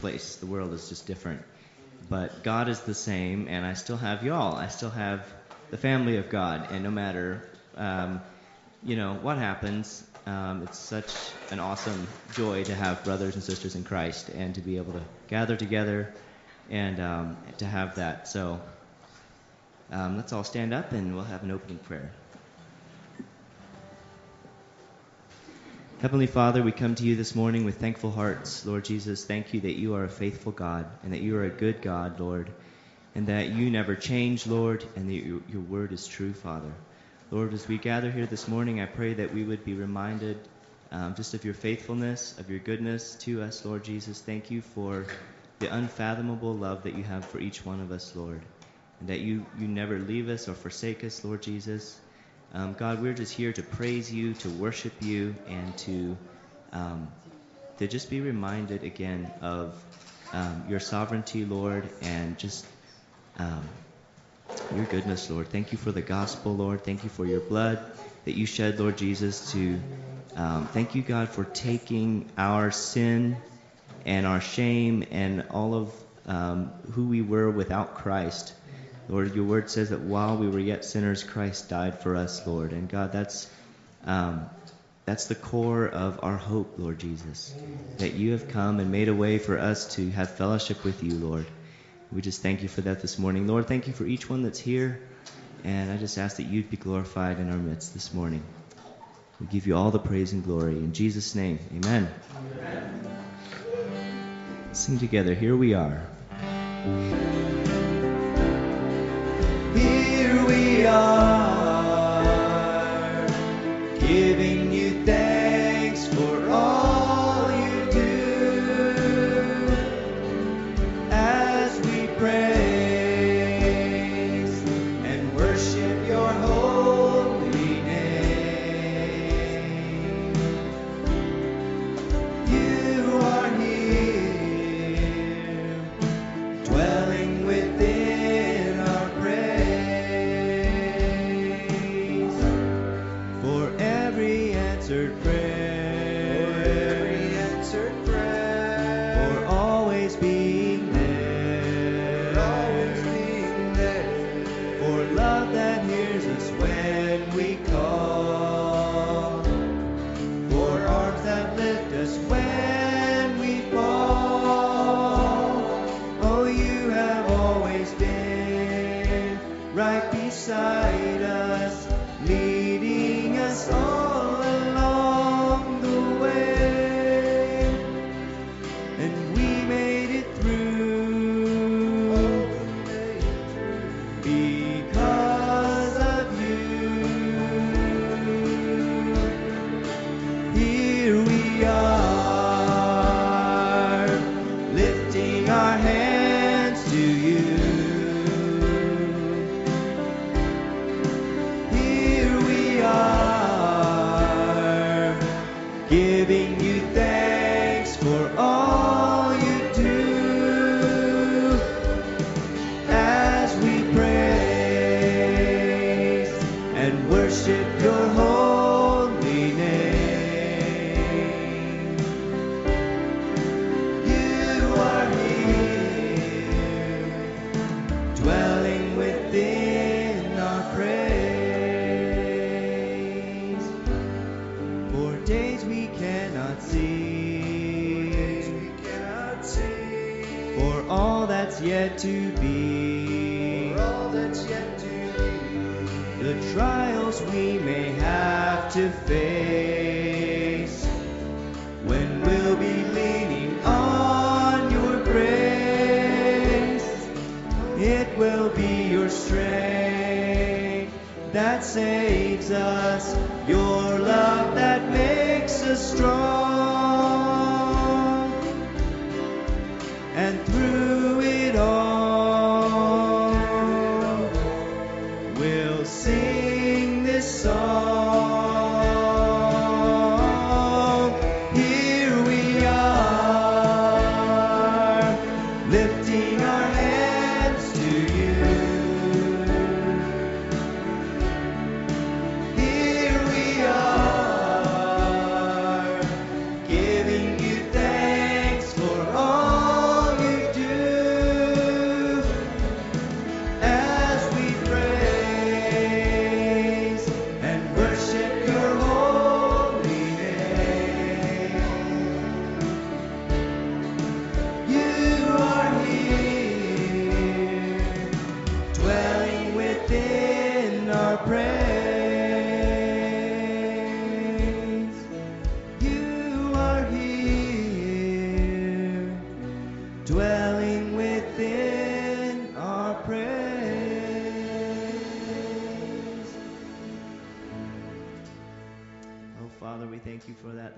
place. The world is just different. But God is the same, and I still have y'all. I still have the family of God, and no matter, um, you know, what happens, um, it's such an awesome joy to have brothers and sisters in Christ and to be able to gather together and um, to have that. So um, let's all stand up and we'll have an opening prayer. Heavenly Father, we come to you this morning with thankful hearts. Lord Jesus, thank you that you are a faithful God and that you are a good God, Lord, and that you never change, Lord, and that your, your word is true, Father. Lord, as we gather here this morning, I pray that we would be reminded um, just of your faithfulness, of your goodness to us, Lord Jesus. Thank you for the unfathomable love that you have for each one of us, Lord, and that you, you never leave us or forsake us, Lord Jesus. Um, God, we're just here to praise you, to worship you, and to um, to just be reminded again of um, your sovereignty, Lord, and just um, your goodness, Lord. Thank you for the gospel, Lord. Thank you for your blood that you shed, Lord Jesus. To um, thank you, God, for taking our sin and our shame and all of um, who we were without Christ Lord, your word says that while we were yet sinners, Christ died for us, Lord. And God, that's um, that's the core of our hope, Lord Jesus. That you have come and made a way for us to have fellowship with you, Lord. We just thank you for that this morning. Lord, thank you for each one that's here. And I just ask that you'd be glorified in our midst this morning. We give you all the praise and glory. In Jesus' name, amen. amen. Sing together. Here we are. We are giving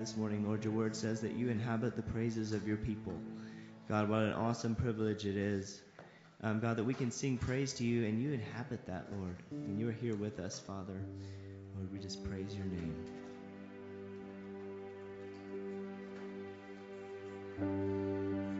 this morning, Lord. Your word says that you inhabit the praises of your people. God, what an awesome privilege it is. Um, God, that we can sing praise to you and you inhabit that, Lord. And you are here with us, Father. Lord, we just praise your name. Thank you.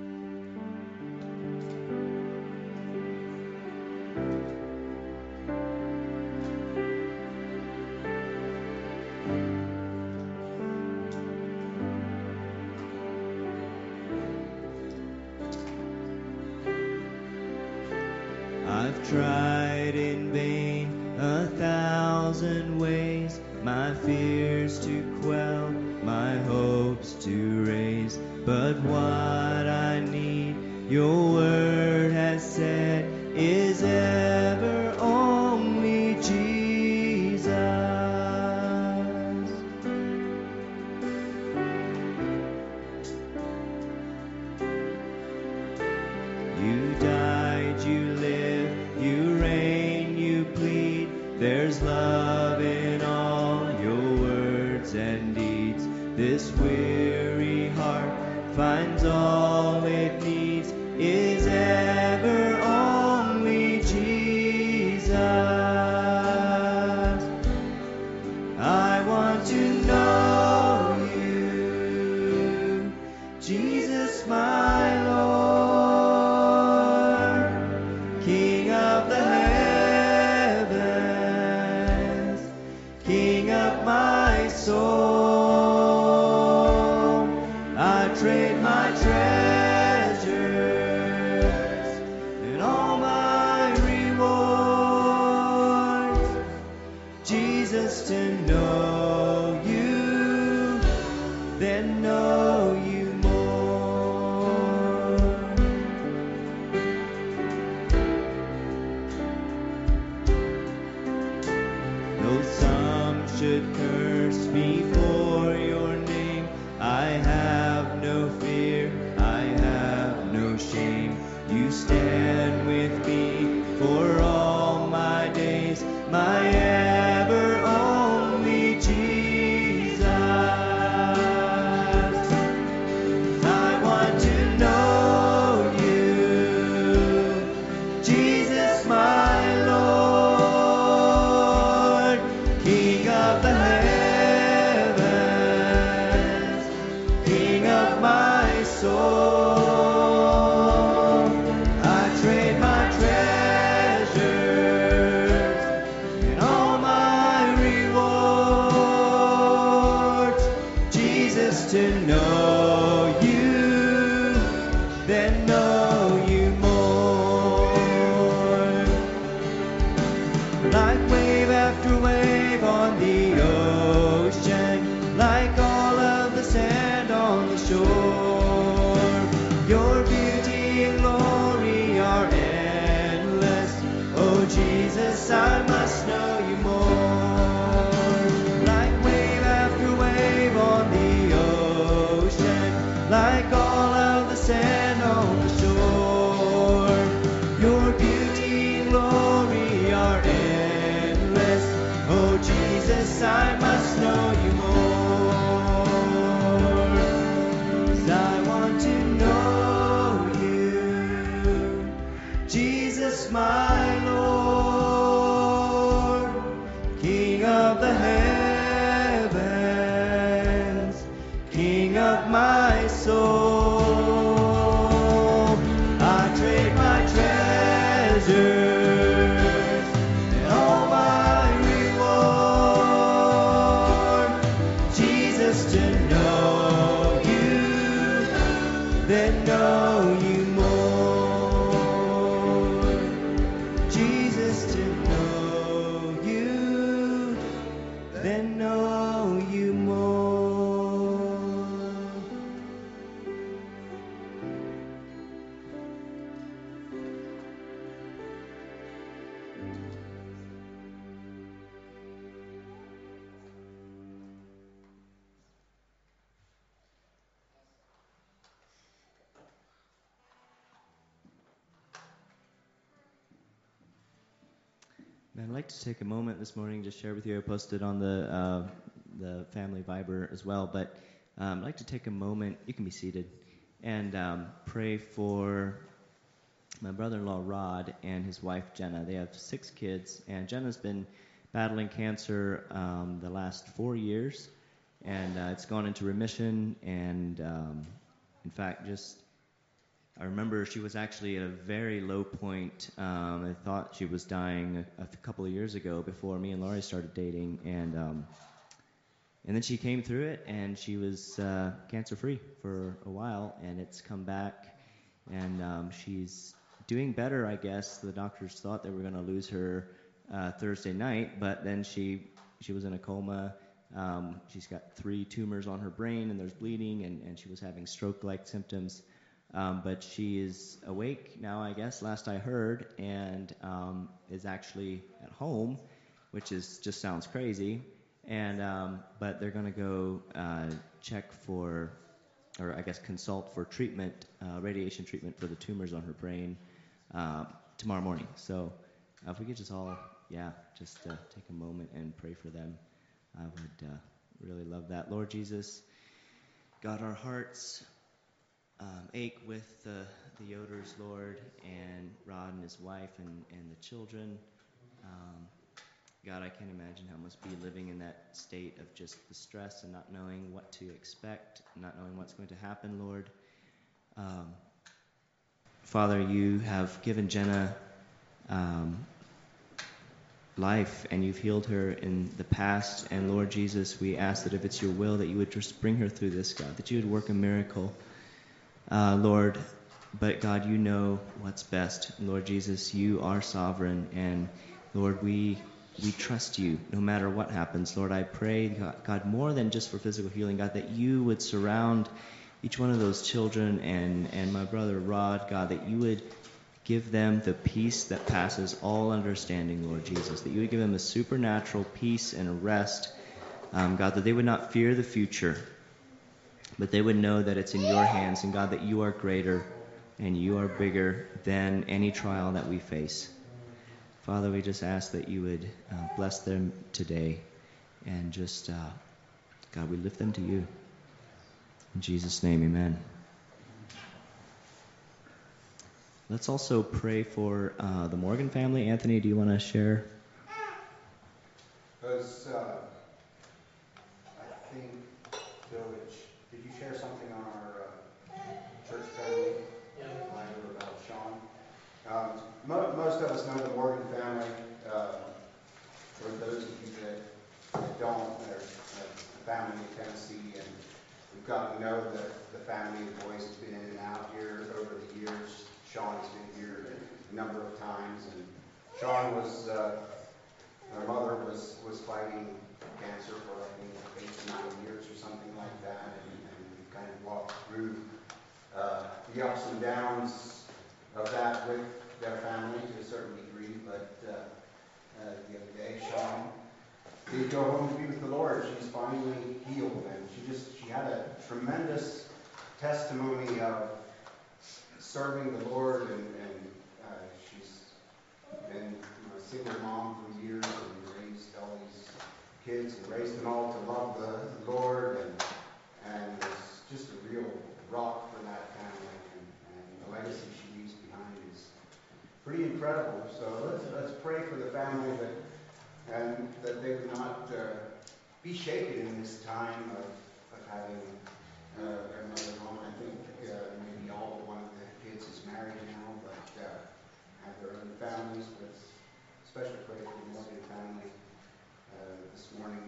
I'd like to take a moment this morning to share with you. I posted on the uh, the family Viber as well, but um, I'd like to take a moment. You can be seated and um, pray for my brother-in-law Rod and his wife Jenna. They have six kids, and Jenna's been battling cancer um, the last four years, and uh, it's gone into remission. And um, in fact, just I remember she was actually at a very low point. Um, I thought she was dying a, a, couple of years ago before me and Laurie started dating, and um, and then she came through it, and she was uh, cancer free for a while, and it's come back, and um, she's doing better, I guess. The doctors thought they were going to lose her uh, Thursday night, but then she she was in a coma. Um, she's got three tumors on her brain, and there's bleeding, and, and she was having stroke-like symptoms. Um, but she is awake now, I guess, last I heard, and um, is actually at home, which is just sounds crazy. And um, but they're going to go uh, check for, or I guess consult for treatment, uh, radiation treatment for the tumors on her brain uh, tomorrow morning. So uh, if we could just all, yeah, just uh, take a moment and pray for them, I would uh, really love that. Lord Jesus, God, our hearts um, ache with the, the Yoders, Lord, and Rod and his wife and, and the children. Um, God, I can't imagine how it must be living in that state of just the stress and not knowing what to expect, not knowing what's going to happen, Lord. Um, Father, you have given Jenna um, life and you've healed her in the past. And Lord Jesus, we ask that if it's your will, that you would just bring her through this, God, that you would work a miracle uh, Lord. But God, you know what's best. Lord Jesus, you are sovereign, and Lord, we we trust you no matter what happens. Lord, I pray, God, more than just for physical healing, God, that you would surround each one of those children and, and my brother Rod, God, that you would give them the peace that passes all understanding, Lord Jesus, that you would give them a supernatural peace and rest, um, God, that they would not fear the future, but they would know that it's in your hands, and God, that you are greater and you are bigger than any trial that we face. Father, we just ask that you would uh, bless them today and just, uh, God, we lift them to you. In Jesus' name, amen. Let's also pray for uh, the Morgan family. Anthony, do you want to share? Because uh, I think Village did you share something on our uh, church family? Yeah. about Sean? Um, mo- most of us know the Morgan family. Uh, for those of you that, that don't, they're a family in Tennessee, and we've gotten to know the, the family. The boys have been in and out here over the years. Sean has been here a number of times, and Sean was, uh, our mother was, was fighting cancer for I think eight to nine years or something like that, and, and we kind of walked through uh, the ups and downs of that with their family to a certain degree. But uh, uh, the other day, Sean did go home to be with the Lord. She's finally healed, and she just she had a tremendous testimony of serving the Lord, and, and uh, she's been you know, a single mom for years and raised all these kids and raised them all to love the Lord and and was just a real rock for that family and, and the legacy she pretty incredible. So let's let's pray for the family that and that they would not uh, be shaken in this time of, of having uh, another mom. I think uh, maybe all but one of the kids is married now, but uh, have their own families. But especially pray for the Morgan family uh, this morning.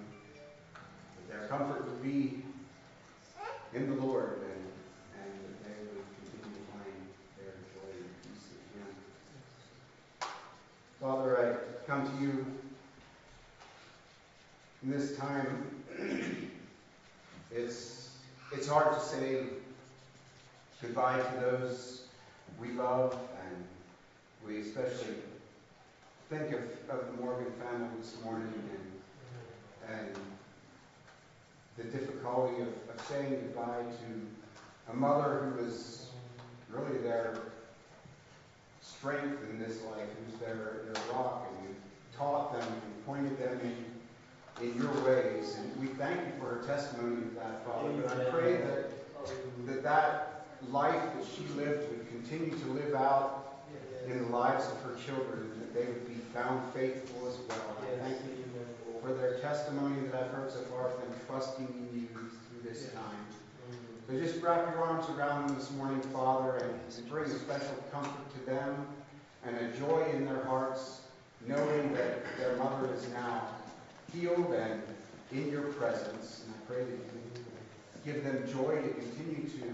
That their comfort would be in the Lord and that they would continue to find their joy and peace in Him. Father, I come to you in this time. it's, it's hard to say goodbye to those we love, and we especially think of, of the Morgan family this morning and, and the difficulty of, of saying goodbye to a mother who was really their strength in this life, who's their, their rock. And we taught them and pointed them in, in your ways. And we thank you for her testimony of that, Father. But I pray that, that that life that she lived would continue to live out in the lives of her children, and that they would be found faithful as well. I thank you for their testimony that I've heard so far of them trusting in you through this time. So just wrap your arms around them this morning, Father, and, bring a special comfort to them and a joy in their hearts, knowing that their mother is now healed and in your presence. And I pray that you give them joy to continue to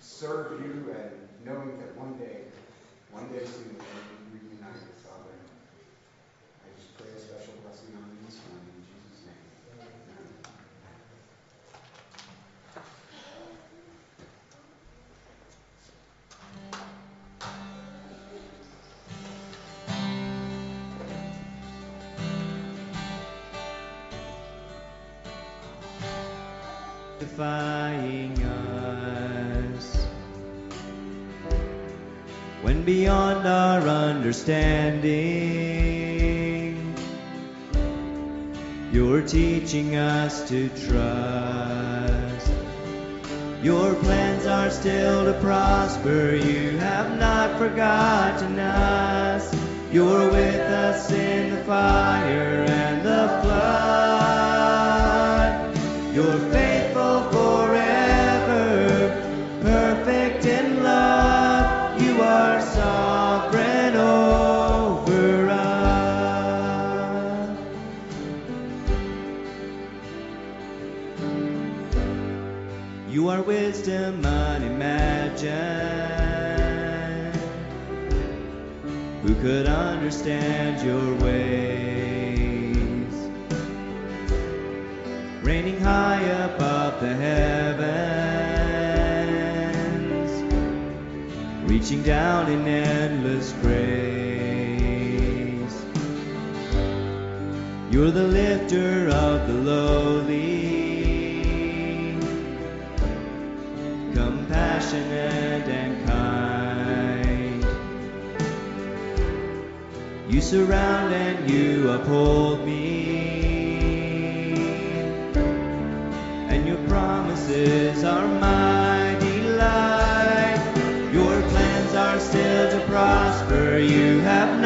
serve you and knowing that one day, one day soon, they'll be reunited, Father. I just pray a special blessing on them this morning Beyond our understanding, you're teaching us to trust. Your plans are still to prosper, you have not forgotten us. You're with us in the fire and the flood. You're Who could understand your ways? Reigning high above the heavens, reaching down in endless grace. You're the lifter of the lowly, surround and you uphold me, and your promises are my delight. Your plans are still to prosper, you have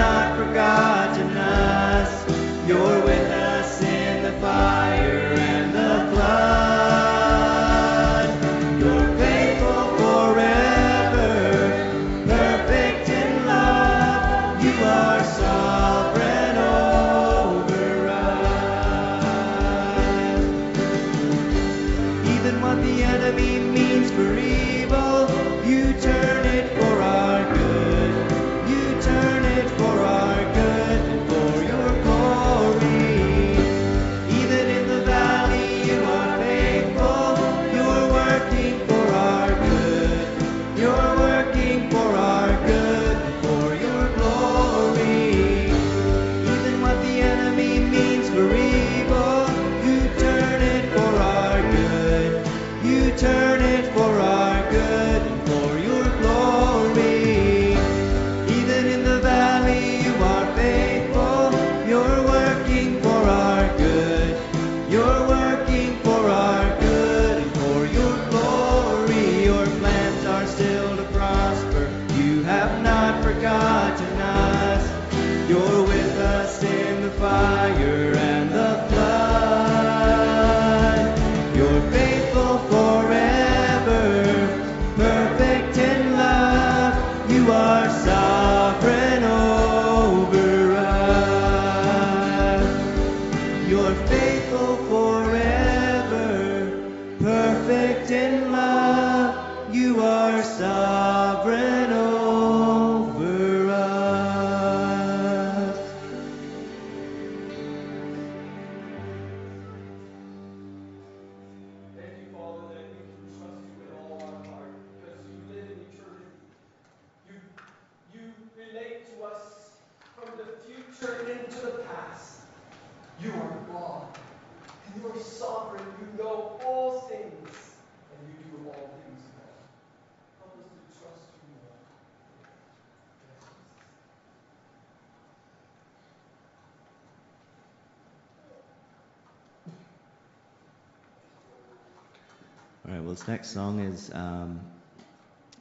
um,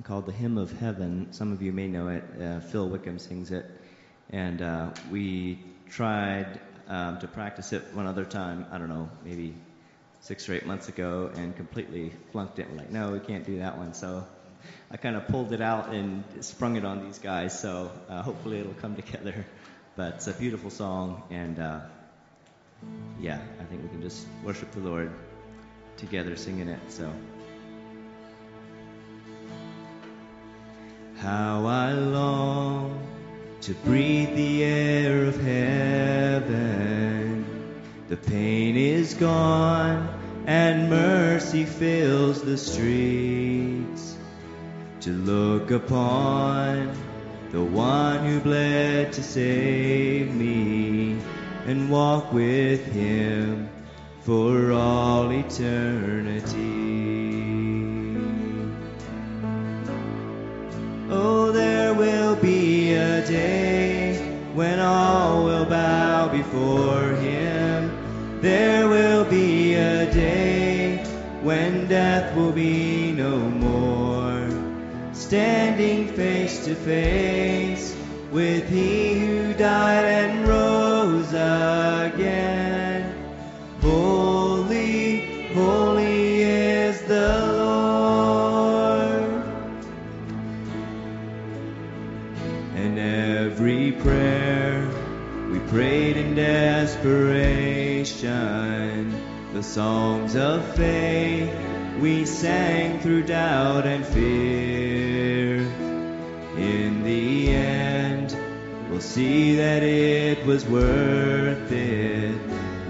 called The Hymn of Heaven. Some of you may know it. Uh, Phil Wickham sings it. And uh, we tried um, to practice it one other time, I don't know, maybe six or eight months ago, and completely flunked it. We're like, no, we can't do that one. So I kind of pulled it out and sprung it on these guys. So uh, hopefully it'll come together. But it's a beautiful song, and uh, yeah, I think we can just worship the Lord together singing it. So. How I long to breathe the air of heaven. The pain is gone and mercy fills the streets. To look upon the one who bled to save me and walk with him for all eternity. Oh, there will be a day when all will bow before him. There will be a day when death will be no more. Standing face to face with he who died and rose the songs of faith we sang through doubt and fear. In the end, we'll see that it was worth it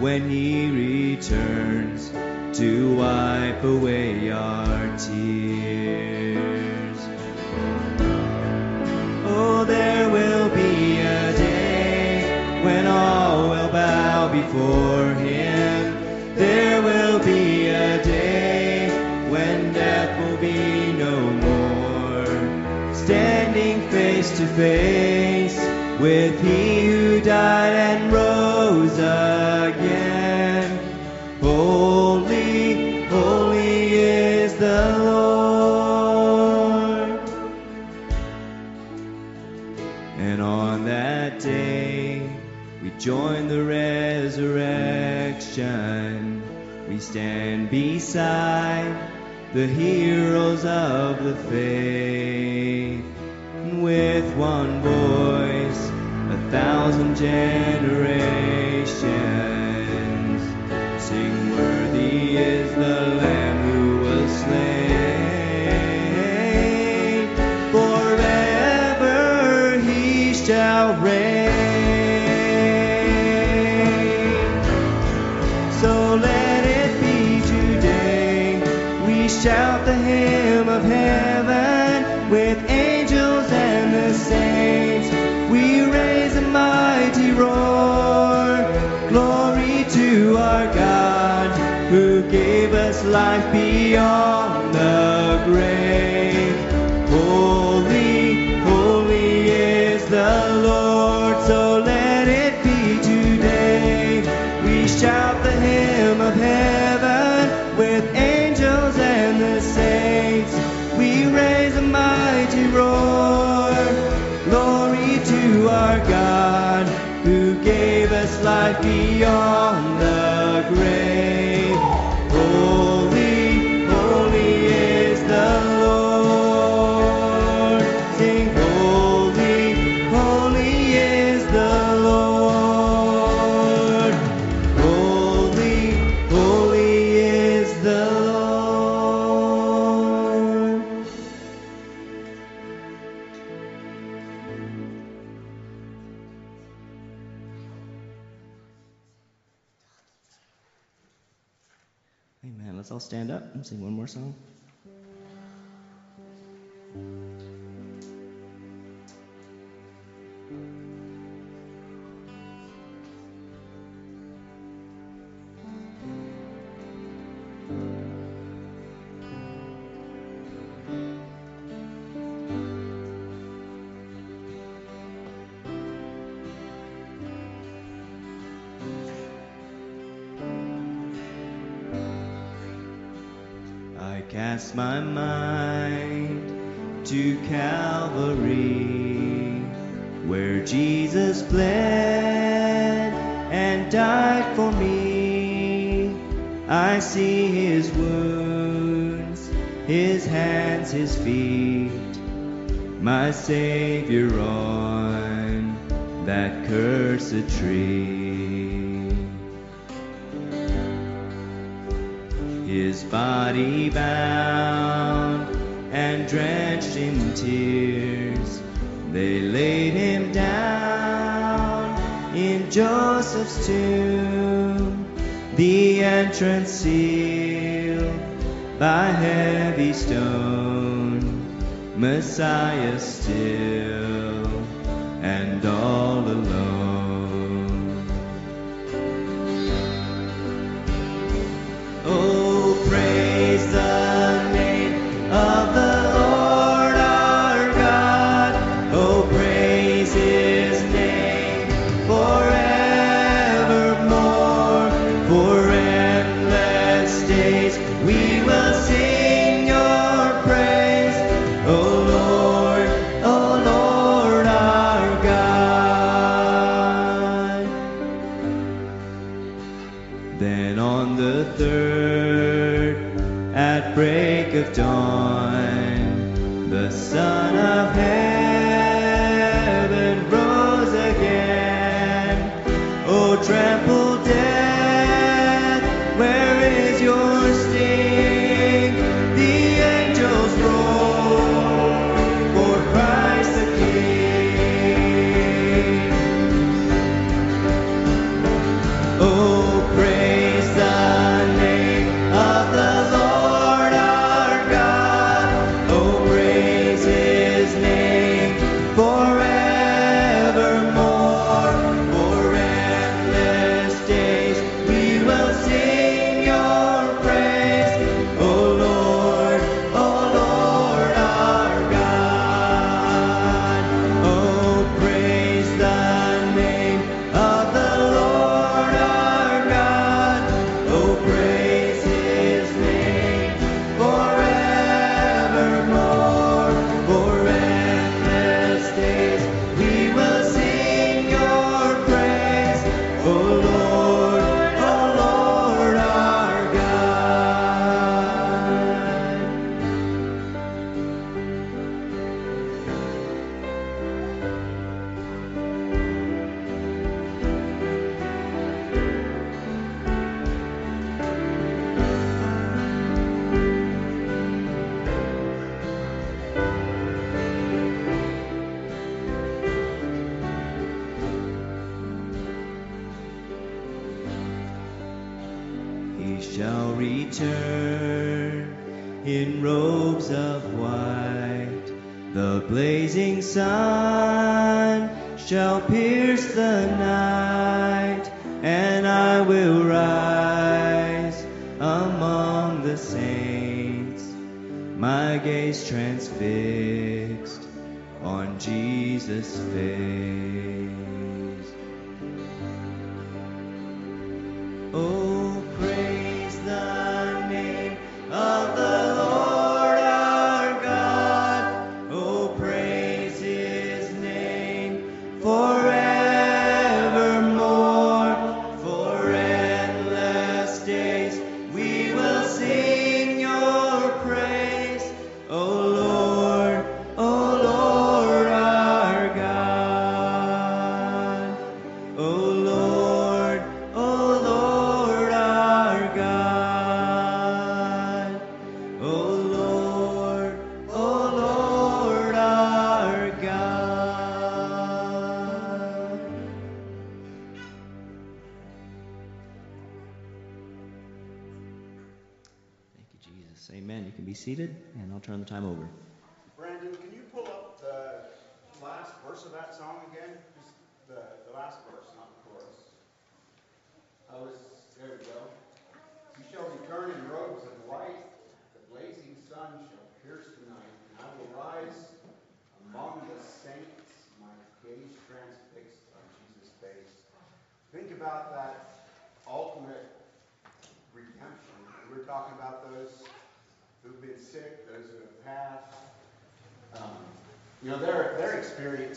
when He returns to wipe away our tears. Oh, there will be a day when all will bow before face with He who died and rose again. Holy, holy is the Lord. And on that day, we join the resurrection. We stand beside the heroes of the faith. With one voice, a thousand generations Let's stand up and sing one more song. Stone, Messiah still and all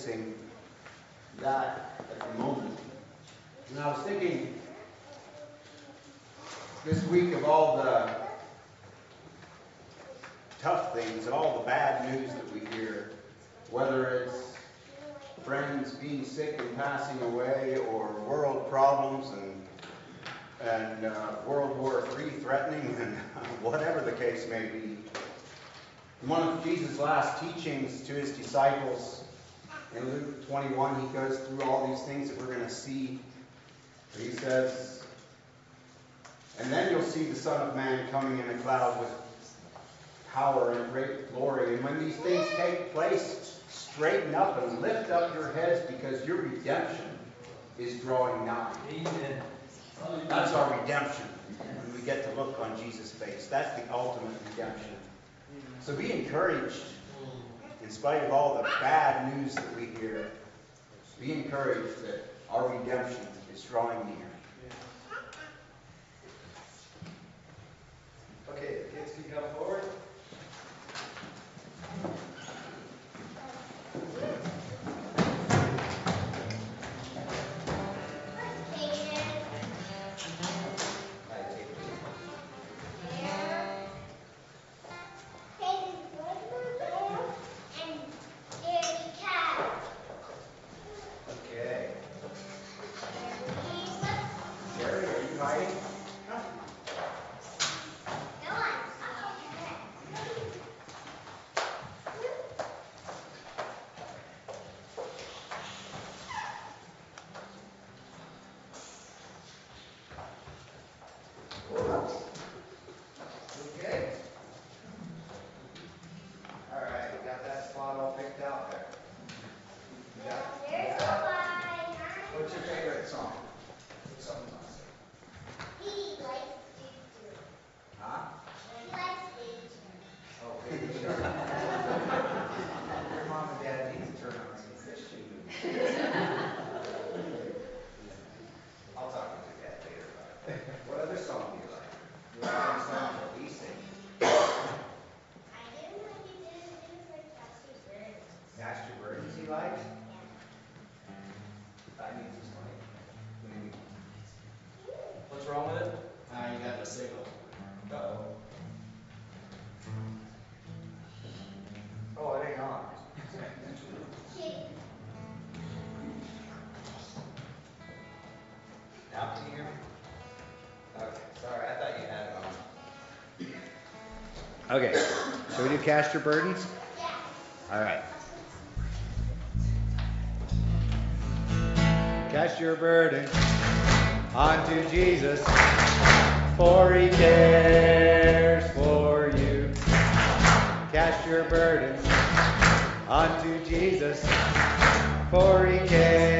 experiencing that at the moment. And I was thinking this week of all the tough things, all the bad news that we hear, whether it's friends being sick and passing away, or world problems and and uh, World War III threatening, and whatever the case may be. One of Jesus' last teachings to his disciples, in Luke 21, he goes through all these things that we're going to see. He says, And then you'll see the Son of Man coming in a cloud with power and great glory. And when these things take place, straighten up and lift up your heads because your redemption is drawing nigh. Amen. That's our redemption. When we get to look on Jesus' face. That's the ultimate redemption. So be encouraged in spite of all the bad news that we hear. Be encouraged that our redemption is drawing near. Okay, so we do cast your burdens? All right. Cast your burden onto Jesus, for he cares for you. Cast your burdens onto Jesus, for he cares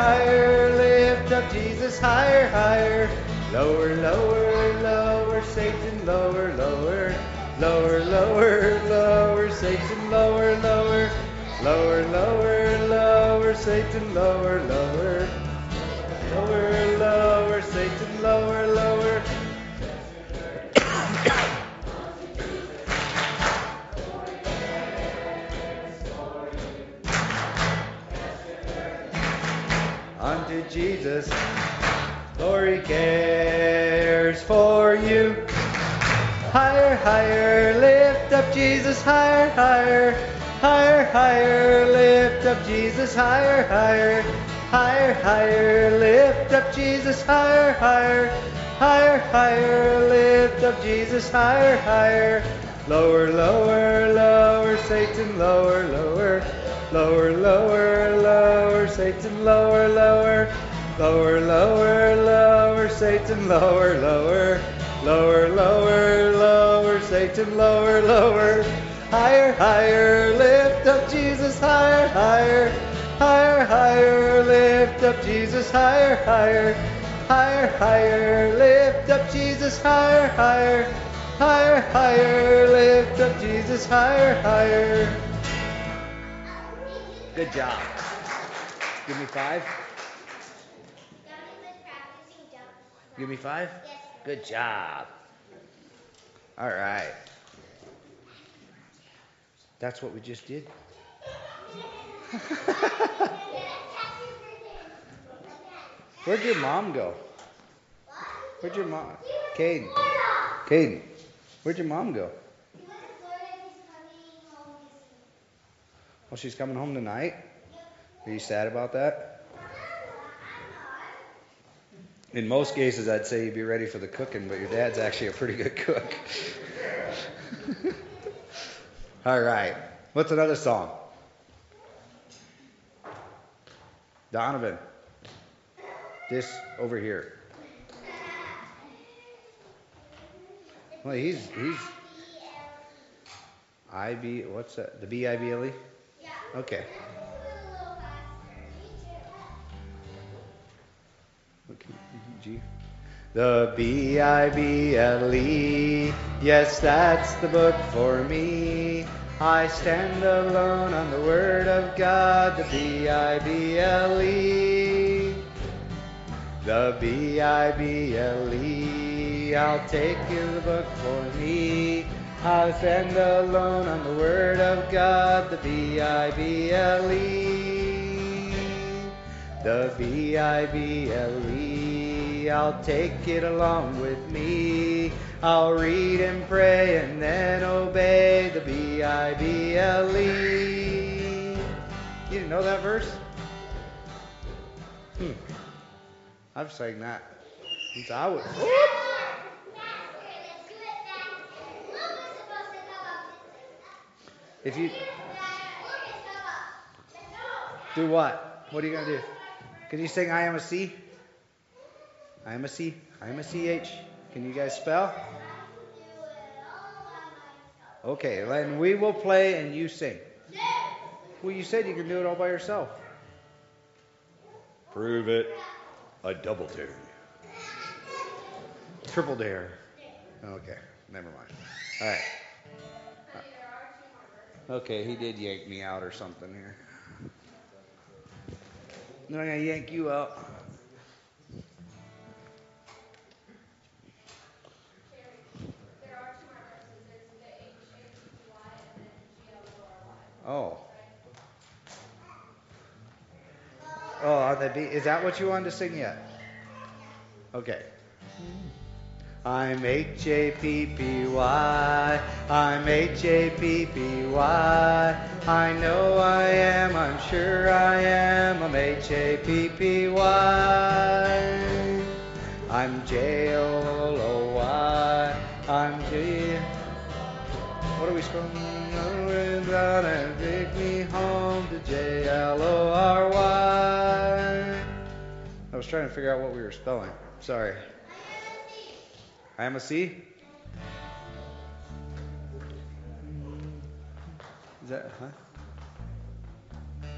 higher, lift up Jesus, higher, higher, lower, lower, lower, Satan, lower, lower, lower, lower, lower, Satan, lower, lower, lower, lower, lower, Satan, lower. Lower, Higher, lift up Jesus, higher, higher, higher, higher, lift up Jesus, higher, higher, higher, higher, lift up Jesus, higher, higher, higher, higher, lift up Jesus, higher, higher, lower, lower, lower, Satan, lower, lower, lower, lower, lower, Satan, lower, lower, lower, lower, lower, Satan, lower, lower. Lower, lower, lower, Satan, lower, lower. Higher, higher, lift up Jesus, higher, higher. Higher, higher, lift up Jesus, higher, higher. Higher, higher, lift up Jesus, higher, higher. Higher, higher, lift up Jesus higher, higher. Good job. Give me five. Give me five? Good job. All right. That's what we just did? Where'd your mom go? Where'd your mom? Caden. Caden. Where'd your mom go? Well, she's coming home tonight? Are you sad about that? In most cases, I'd say you'd be ready for the cooking, but your dad's actually a pretty good cook. All right. What's another song? Donovan. This over here. Well, he's he's I B. What's that? The B I B L E. Okay. The B I B L E. Yes, that's the book for me. I stand alone on the Word of God. The B I B L E. The B I B L E. I'll take you the book for me. I'll stand alone on the Word of God. The B I B L E. The B I B L. I'll take it along with me. I'll read and pray and then obey the B I B L E. You didn't know that verse? Hmm. I've sang that since I was. If you do what? What are you gonna do? Can you sing I am a C? I am a C. I am a CH. Can you guys spell? Okay, then we will play and you sing. Well, you said you can do it all by yourself. Prove it. I double dare you. Triple dare. Okay, never mind. All right. Okay, he did yank me out or something here. Then I'm gonna yank you out. Oh. Oh, on the beat. Is that what you wanted to sing yet? Okay. I'm H A P P Y. I'm H A P P Y. I know I am, I'm sure I am. I'm H A P P Y. I'm J O O Y. I'm J. What are we spelling? Down and take me home to J L O R Y. I was trying to figure out what we were spelling. Sorry. I am a C? Is that, huh?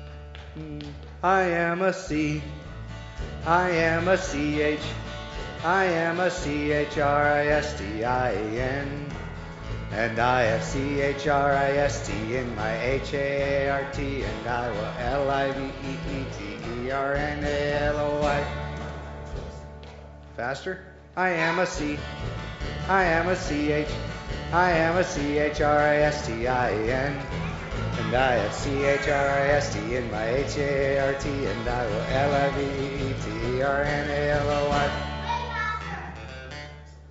Hmm. I am a C. I am a CH. I am a C H R I S T I N. And I have C H R I S T in my H A R T. And I will L I V E E T E R N A L O Y. Faster? I am a C. I am a C H. I am a C-H-R-I-S-T-I-N. And I have C-H-R-I-S-T in my H-A-R-T. And I will L-I-V-E-T-E-R-N-A-L-O-Y.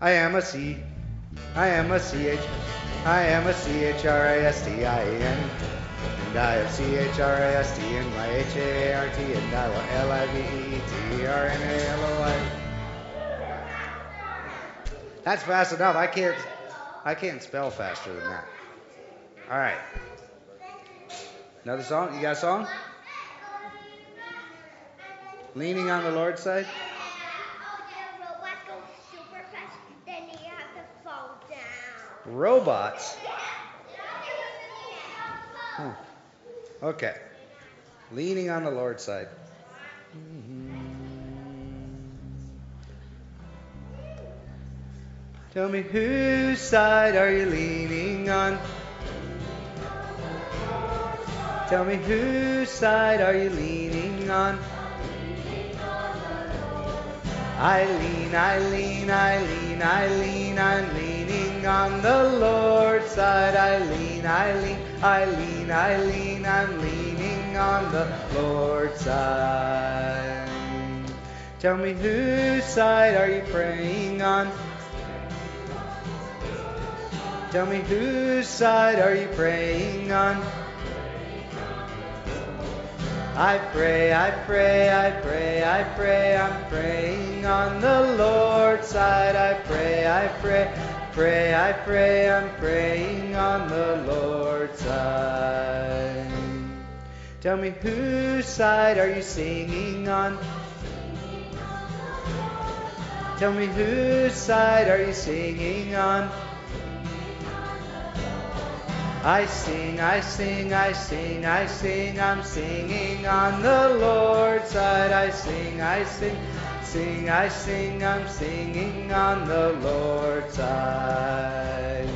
I am a C. I am a CH. I am a C-H-R-I-S-T-I-N. And I have C-H-R-I-S-T in my H-A-R-T. And I will L-I-V-E-T-E-R-N-A-L-O-Y. That's fast enough. I can't I can't spell faster than that. All right. Another song? You got a song? Leaning on the Lord's side? Robots? Hmm. Okay. Leaning on the Lord's side. Tell me whose side are you leaning on? Tell me whose side are you leaning on? I lean, I lean, I lean, I lean, I'm on the Lord's side. I lean, I lean, I lean, I lean, I'm leaning on the Lord's side. Tell me whose side are you praying on? Tell me whose side are you praying on? I pray, I pray, I pray, I pray, I'm praying on the Lord's side. I pray, I pray, pray, I pray, I'm praying on the Lord's side. Tell me whose side are you singing on? Tell me whose side are you singing on? I sing, I sing, I sing, I sing, I'm singing on the Lord's side. I sing, I sing, sing, I sing, I'm singing on the Lord's side.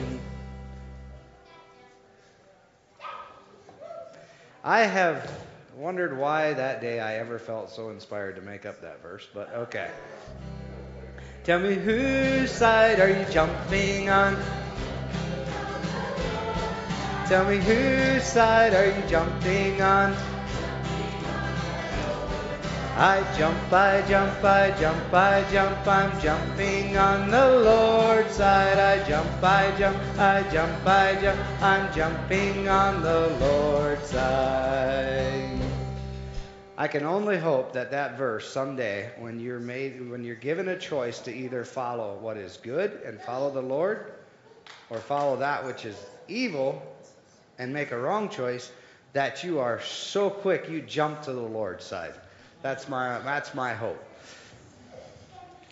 I have wondered why that day I ever felt so inspired to make up that verse, but okay. Tell me whose side are you jumping on? Tell me whose side are you jumping on? I jump, I jump, I jump, I jump, I'm jumping on the Lord's side. I jump, I jump, I jump, I jump, I'm jumping on the Lord's side. I can only hope that that verse someday, when you're made, when you're given a choice to either follow what is good and follow the Lord, or follow that which is evil and make a wrong choice, that you are so quick you jump to the Lord's side. That's my that's my hope.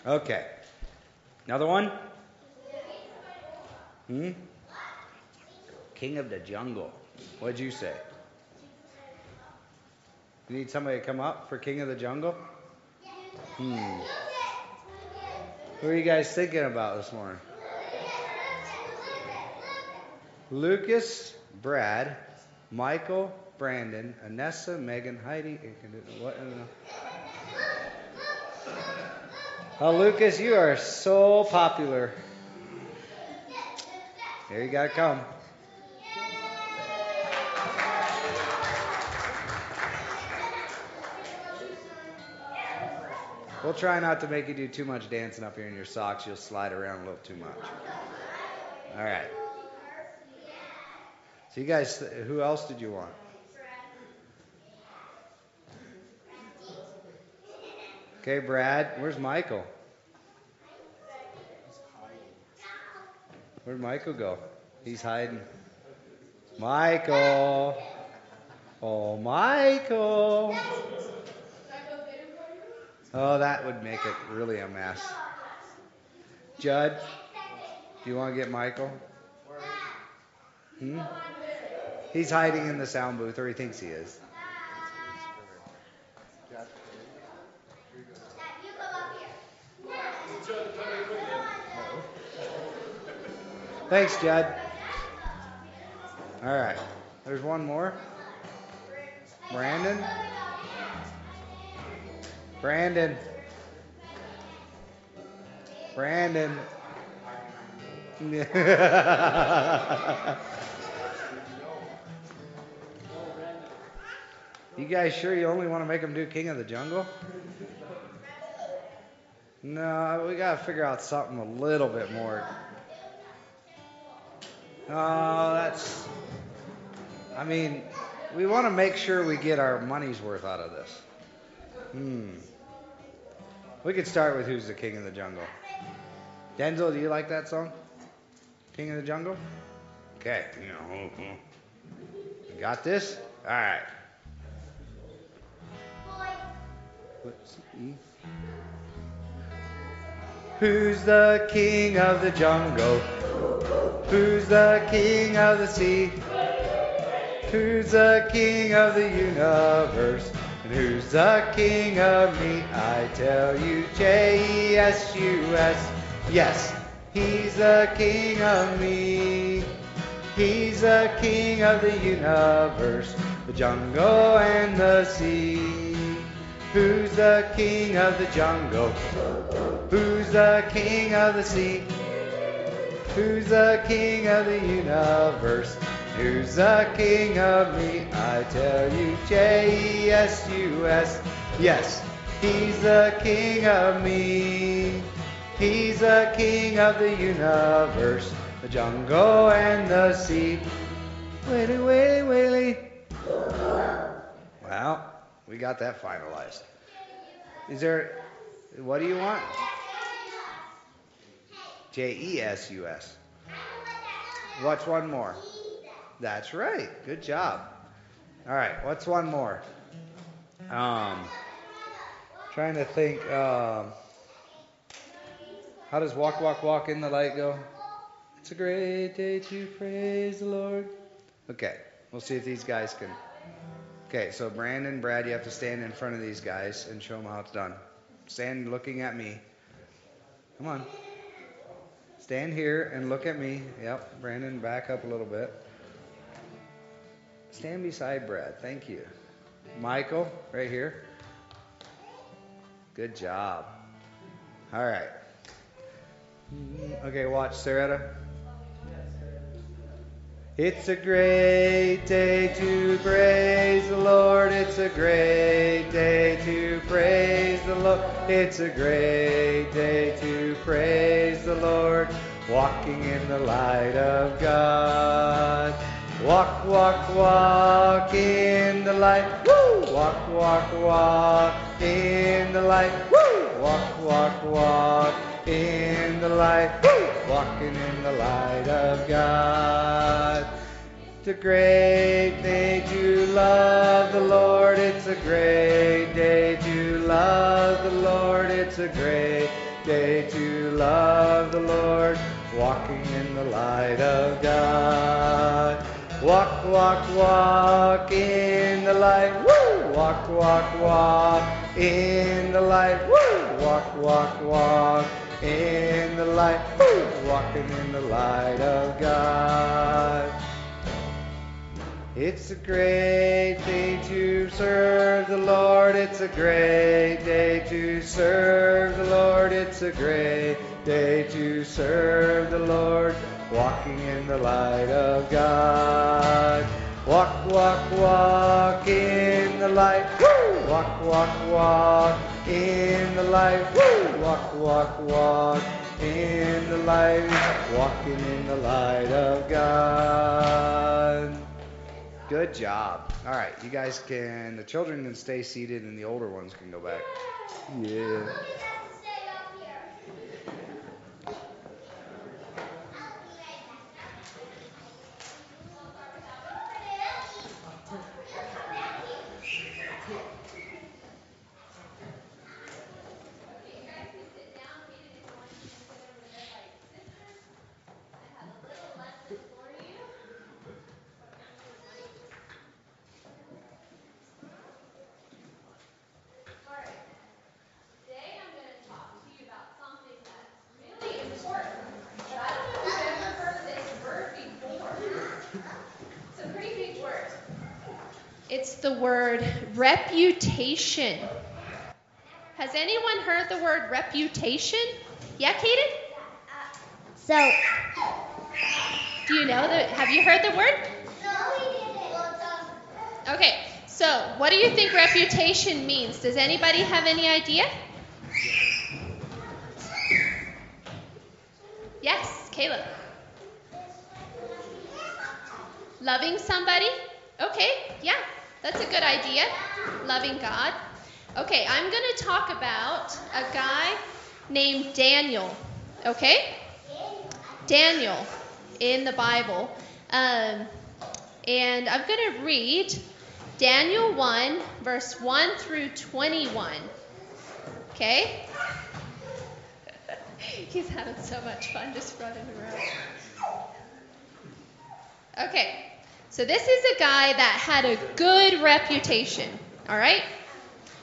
Okay. Another one? Hmm? King of the jungle. What'd you say? You need somebody to come up for King of the Jungle? Hmm. Who are you guys thinking about this morning? Lucas, Brad, Michael, Brandon, Anessa, Megan, Heidi. What? Oh, Lucas, you are so popular. Here you gotta come. We'll try not to make you do too much dancing up here in your socks. You'll slide around a little too much. All right. So you guys, who else did you want? Okay, Brad. Where's Michael? Where'd Michael go? He's hiding. Michael. Oh, Michael. Oh, that would make it really a mess. Judd, do you want to get Michael? Hmm? He's hiding in the sound booth, or he thinks he is. Thanks, Judd. All right. There's one more. Brandon. Brandon. Brandon. you guys sure you only want to make him do King of the Jungle? No, we got to figure out something a little bit more. Oh, that's. I mean, we want to make sure we get our money's worth out of this. Hmm. We could start with Who's the King of the Jungle. Denzel, do you like that song? King of the Jungle? Okay. You got this? All right. Who's the king of the jungle? Who's the king of the sea? Who's the king of the universe? And who's the king of me? I tell you, J E S U S. Yes, He's the king of me. He's the king of the universe, the jungle and the sea. Who's the king of the jungle? Who's the king of the sea? Who's the king of the universe? Who's the king of me? I tell you, J E S U S. Yes, he's the king of me. He's the king of the universe, the jungle and the sea. Whaley, whaley, whaley. Well, we got that finalized. Is there, what do you want? J E S U S. What's one more? That's right. Good job. All right. What's one more? Um, trying to think. Um, how does walk, walk, walk in the light go? It's a great day to praise the Lord. Okay. We'll see if these guys can. Okay. So Brandon, Brad, you have to stand in front of these guys and show them how it's done. Stand looking at me. Come on. Stand here and look at me. Yep. Brandon, back up a little bit. Stand beside Brad. Thank you. Michael, right here. Good job. All right. Mm, okay, watch, Saretta. It's a great day to praise the Lord. It's a great day to praise the Lord. It's a great day to praise the Lord. Walking in the light of God. Walk, walk, walk in the light. Woo! Walk, walk, walk in the light. Woo! Walk, walk, walk in the light. Woo! Walking in the light of God. It's a great day to love the Lord. It's a great day to love the Lord. It's a great day to love the Lord. Walking in the light of God. Walk, walk, walk in the light. Woo! Walk, walk, walk in the light. Woo! Walk, walk, walk in the light. Walking in the light of God. It's a great day to serve the Lord. It's a great day to serve the Lord. It's a great day to serve the Lord. Walking in the light of God. Walk, walk, walk in the light. Walk, walk, walk in the light. Woo! Walk, walk, walk in the light. Walking in the light of God. Good job. All right, you guys can, the children can stay seated and the older ones can go back. Yeah. Today I'm going to talk to you about something that's really important. But I don't know if you've ever heard this word before. It's a pretty big word. It's the word reputation. Has anyone heard the word reputation? Yeah, Kaden? So, Do you know the have you heard the word? No, we didn't. Okay, so what do you think reputation means? Does anybody have any idea? Yes, Caleb. Loving somebody? That's a good idea. Loving God. Okay, I'm going to talk about a guy named Daniel. Okay? Daniel in the Bible. Um, and I'm going to read Daniel 1, verse 1 through 21. Okay? He's having so much fun just running around. Okay, so this is a guy that had a good reputation. All right?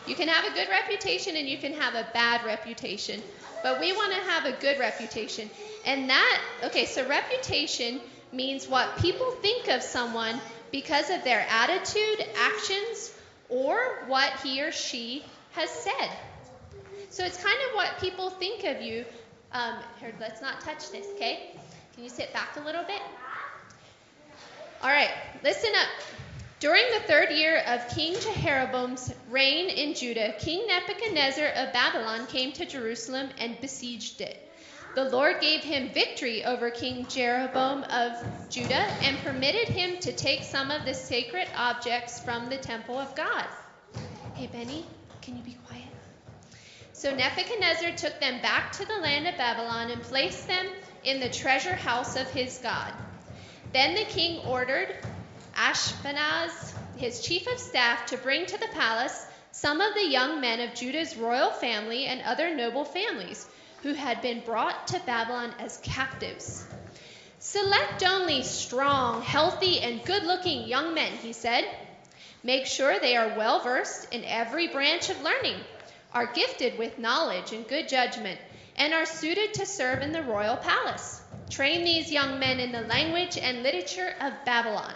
You can have a good reputation and you can have a bad reputation. But we want to have a good reputation. And that, okay, so reputation means what people think of someone because of their attitude, actions, or what he or she has said. So it's kind of what people think of you. Um, here, let's not touch this, okay? Can you sit back a little bit? All right, listen up. During the third year of King Jeroboam's reign in Judah, King Nebuchadnezzar of Babylon came to Jerusalem and besieged it. The Lord gave him victory over King Jeroboam of Judah and permitted him to take some of the sacred objects from the temple of God. Hey, Benny, can you be quiet? So Nebuchadnezzar took them back to the land of Babylon and placed them in the treasure house of his God. Then the king ordered Ashpenaz, his chief of staff, to bring to the palace some of the young men of Judah's royal family and other noble families who had been brought to Babylon as captives. Select only strong, healthy, and good looking young men, he said. Make sure they are well versed in every branch of learning, are gifted with knowledge and good judgment, and are suited to serve in the royal palace. Train these young men in the language and literature of Babylon.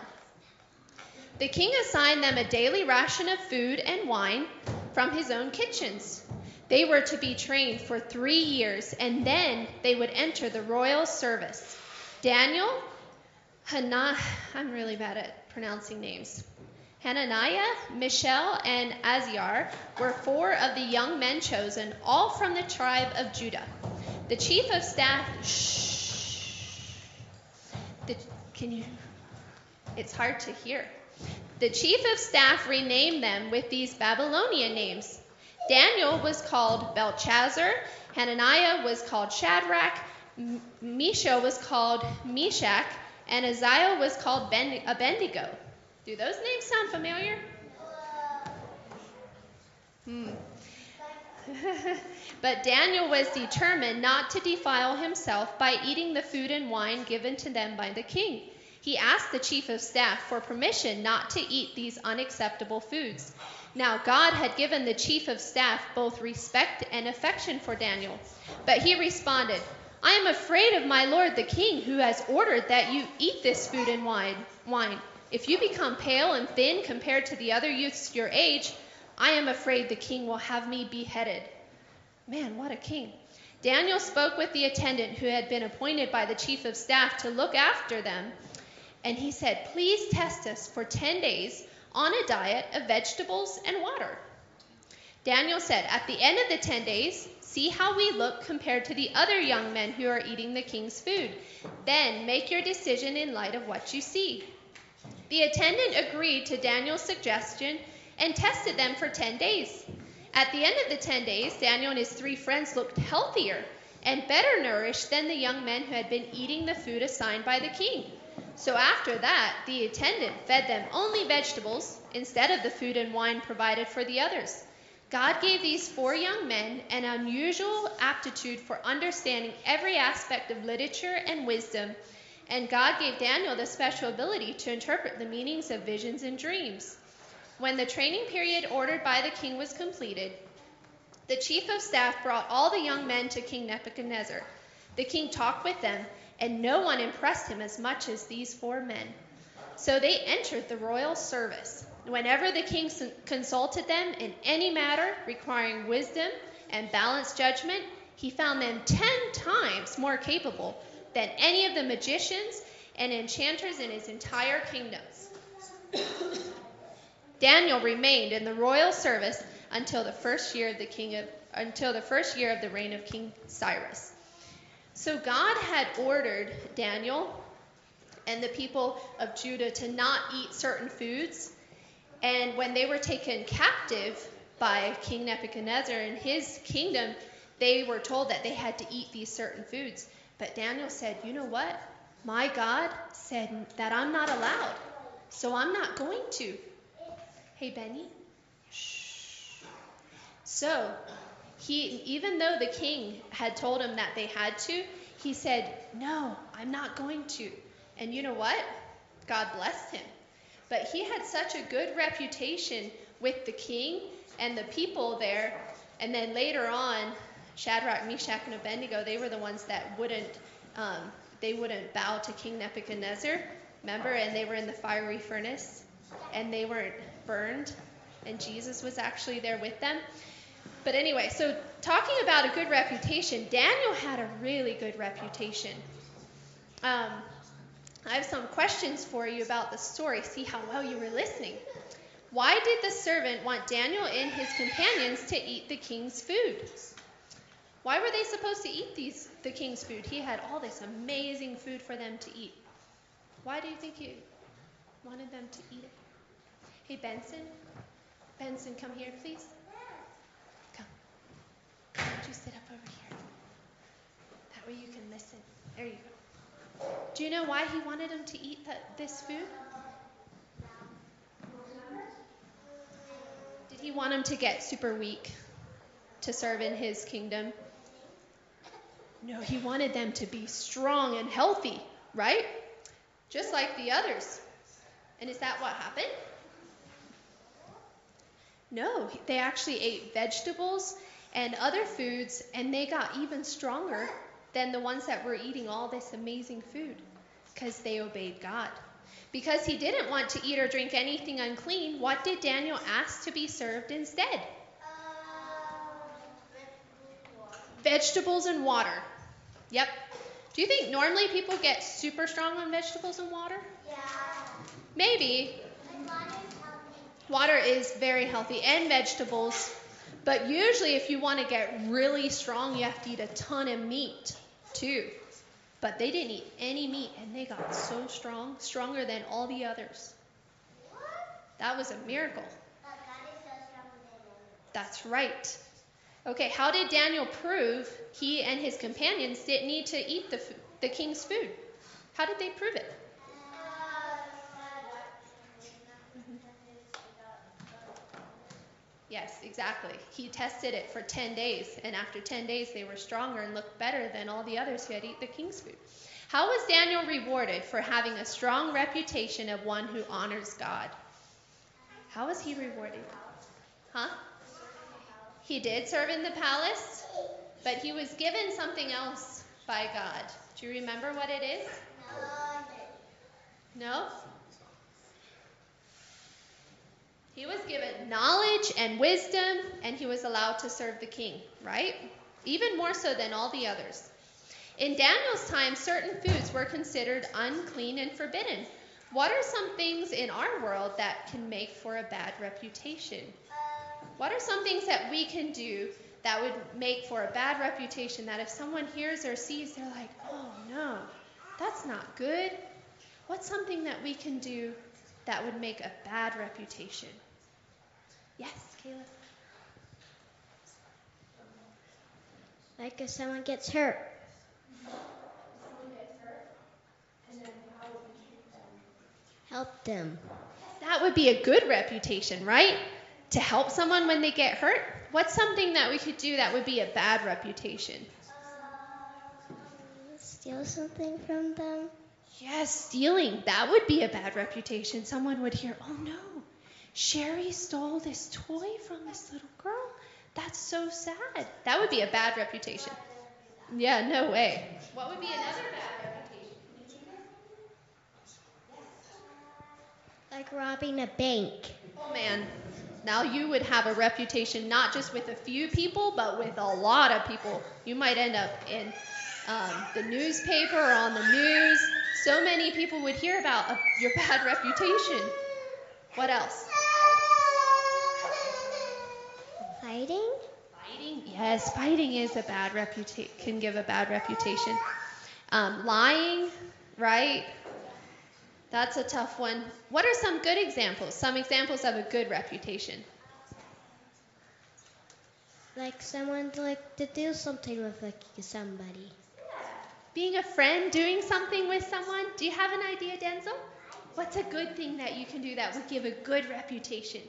The king assigned them a daily ration of food and wine from his own kitchens. They were to be trained for three years, and then they would enter the royal service. Daniel, Hana, I'm really bad at pronouncing names. Hananiah, Mishael, and Azariah were four of the young men chosen, all from the tribe of Judah. The chief of staff, shh. Can you? It's hard to hear. The chief of staff renamed them with these Babylonian names Daniel was called Belshazzar, Hananiah was called Shadrach, Mishael was called Meshach, and Azariah was called ben- Abednego. Do those names sound familiar? Hmm. but Daniel was determined not to defile himself by eating the food and wine given to them by the king. He asked the chief of staff for permission not to eat these unacceptable foods. Now, God had given the chief of staff both respect and affection for Daniel. But he responded, I am afraid of my lord the king, who has ordered that you eat this food and wine. If you become pale and thin compared to the other youths your age, I am afraid the king will have me beheaded. Man, what a king. Daniel spoke with the attendant who had been appointed by the chief of staff to look after them, and he said, Please test us for 10 days on a diet of vegetables and water. Daniel said, At the end of the 10 days, see how we look compared to the other young men who are eating the king's food. Then make your decision in light of what you see. The attendant agreed to Daniel's suggestion and tested them for 10 days. At the end of the 10 days, Daniel and his three friends looked healthier and better nourished than the young men who had been eating the food assigned by the king. So after that, the attendant fed them only vegetables instead of the food and wine provided for the others. God gave these four young men an unusual aptitude for understanding every aspect of literature and wisdom, and God gave Daniel the special ability to interpret the meanings of visions and dreams. When the training period ordered by the king was completed, the chief of staff brought all the young men to King Nebuchadnezzar. The king talked with them and no one impressed him as much as these four men. So they entered the royal service. Whenever the king consulted them in any matter requiring wisdom and balanced judgment, he found them ten times more capable than any of the magicians and enchanters in his entire kingdoms. Daniel remained in the royal service until the first year of the king of until the first year of the reign of King Cyrus. So God had ordered Daniel and the people of Judah to not eat certain foods. And when they were taken captive by King Nebuchadnezzar and his kingdom, they were told that they had to eat these certain foods. But Daniel said, You know what? My God said that I'm not allowed. So I'm not going to. Hey, Benny. Shh. So he, even though the king had told him that they had to, he said, No, I'm not going to. And you know what? God blessed him. But he had such a good reputation with the king and the people there. And then later on, Shadrach, Meshach, and Abednego, they were the ones that wouldn't um, they wouldn't bow to King Nebuchadnezzar, remember? And they were in the fiery furnace and they weren't burned, and Jesus was actually there with them. But anyway, so talking about a good reputation, Daniel had a really good reputation. Um, I have some questions for you about the story. See how well you were listening. Why did the servant want Daniel and his companions to eat the king's food? Why were they supposed to eat these the king's food? He had all this amazing food for them to eat. Why do you think he wanted them to eat it? Hey Benson, Benson, come here, please. Come. Why don't you sit up over here? That way you can listen. There you go. Do you know why he wanted them to eat this food? Did he want them to get super weak to serve in his kingdom? No, he wanted them to be strong and healthy, right? Just like the others. And is that what happened? No, they actually ate vegetables and other foods, and they got even stronger than the ones that were eating all this amazing food because they obeyed God. Because he didn't want to eat or drink anything unclean, what did Daniel ask to be served instead? Vegetables and water. Yep. Do you think normally people get super strong on vegetables and water? Yeah. Maybe. Water is very healthy and vegetables. But usually, if you want to get really strong, you have to eat a ton of meat too. But they didn't eat any meat and they got so strong, stronger than all the others. What? That was a miracle. That's right. Okay, how did Daniel prove he and his companions didn't need to eat the, the king's food? How did they prove it? Yes, exactly. He tested it for 10 days, and after 10 days, they were stronger and looked better than all the others who had eaten the king's food. How was Daniel rewarded for having a strong reputation of one who honors God? How was he rewarded? Huh? He did serve in the palace, but he was given something else by God. Do you remember what it is? No? He was given knowledge and wisdom, and he was allowed to serve the king, right? Even more so than all the others. In Daniel's time, certain foods were considered unclean and forbidden. What are some things in our world that can make for a bad reputation? What are some things that we can do that would make for a bad reputation that if someone hears or sees, they're like, oh no, that's not good? What's something that we can do that would make a bad reputation? Yes, Caleb. Like if someone gets hurt. Help them. That would be a good reputation, right? To help someone when they get hurt? What's something that we could do that would be a bad reputation? Uh, steal something from them. Yes, stealing. That would be a bad reputation. Someone would hear, oh no, Sherry stole this toy from this little girl. That's so sad. That would be a bad reputation. Yeah, no way. What would be another bad reputation? Like robbing a bank. Oh man, now you would have a reputation not just with a few people, but with a lot of people. You might end up in um, the newspaper or on the news. So many people would hear about uh, your bad reputation. What else? Fighting? Fighting? Yes, fighting is a bad reputation. Can give a bad reputation. Um, lying, right? That's a tough one. What are some good examples? Some examples of a good reputation. Like someone like to do something with like somebody. Being a friend, doing something with someone. Do you have an idea, Denzel? What's a good thing that you can do that would give a good reputation?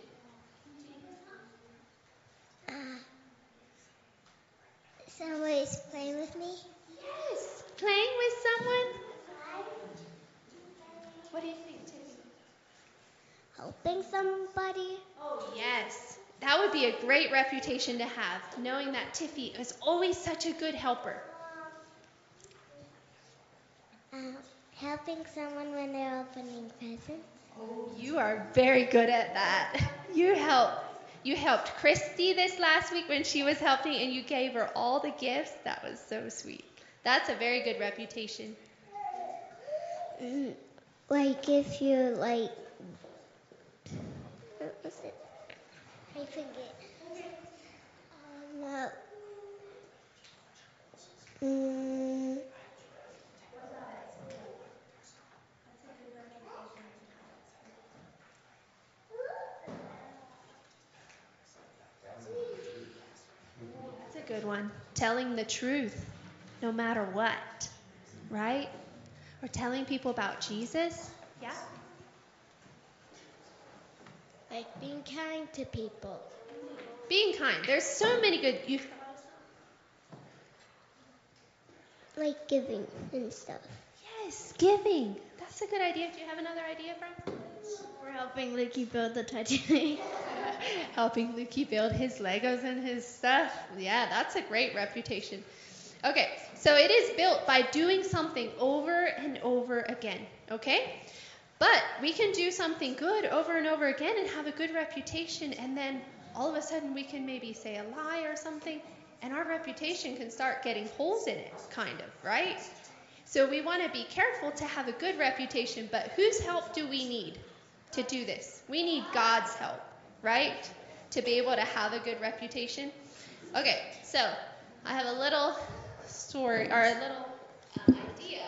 Somebody's playing with me. Yes, playing with someone. What do you think, Tiffany? Helping somebody. Oh, yes. That would be a great reputation to have, knowing that Tiffy is always such a good helper. Uh, helping someone when they're opening presents. Oh, you are very good at that. You helped you helped Christy this last week when she was helping and you gave her all the gifts. That was so sweet. That's a very good reputation. Mm, like if you're like what was it? I forget. Um, uh, mm, That's a good one. Telling the truth no matter what, right? Or telling people about Jesus. Yeah. like being kind to people. Being kind. There's so many good you Like giving and stuff. Yes, giving. That's a good idea. Do you have another idea, friend? We're helping Lukey build the Titanic. Helping Lukey build his Legos and his stuff. Yeah, that's a great reputation. Okay, so it is built by doing something over and over again. Okay? But we can do something good over and over again and have a good reputation, and then all of a sudden we can maybe say a lie or something, and our reputation can start getting holes in it, kind of, right? So we want to be careful to have a good reputation, but whose help do we need to do this? We need God's help, right? To be able to have a good reputation. Okay, so I have a little story or a little idea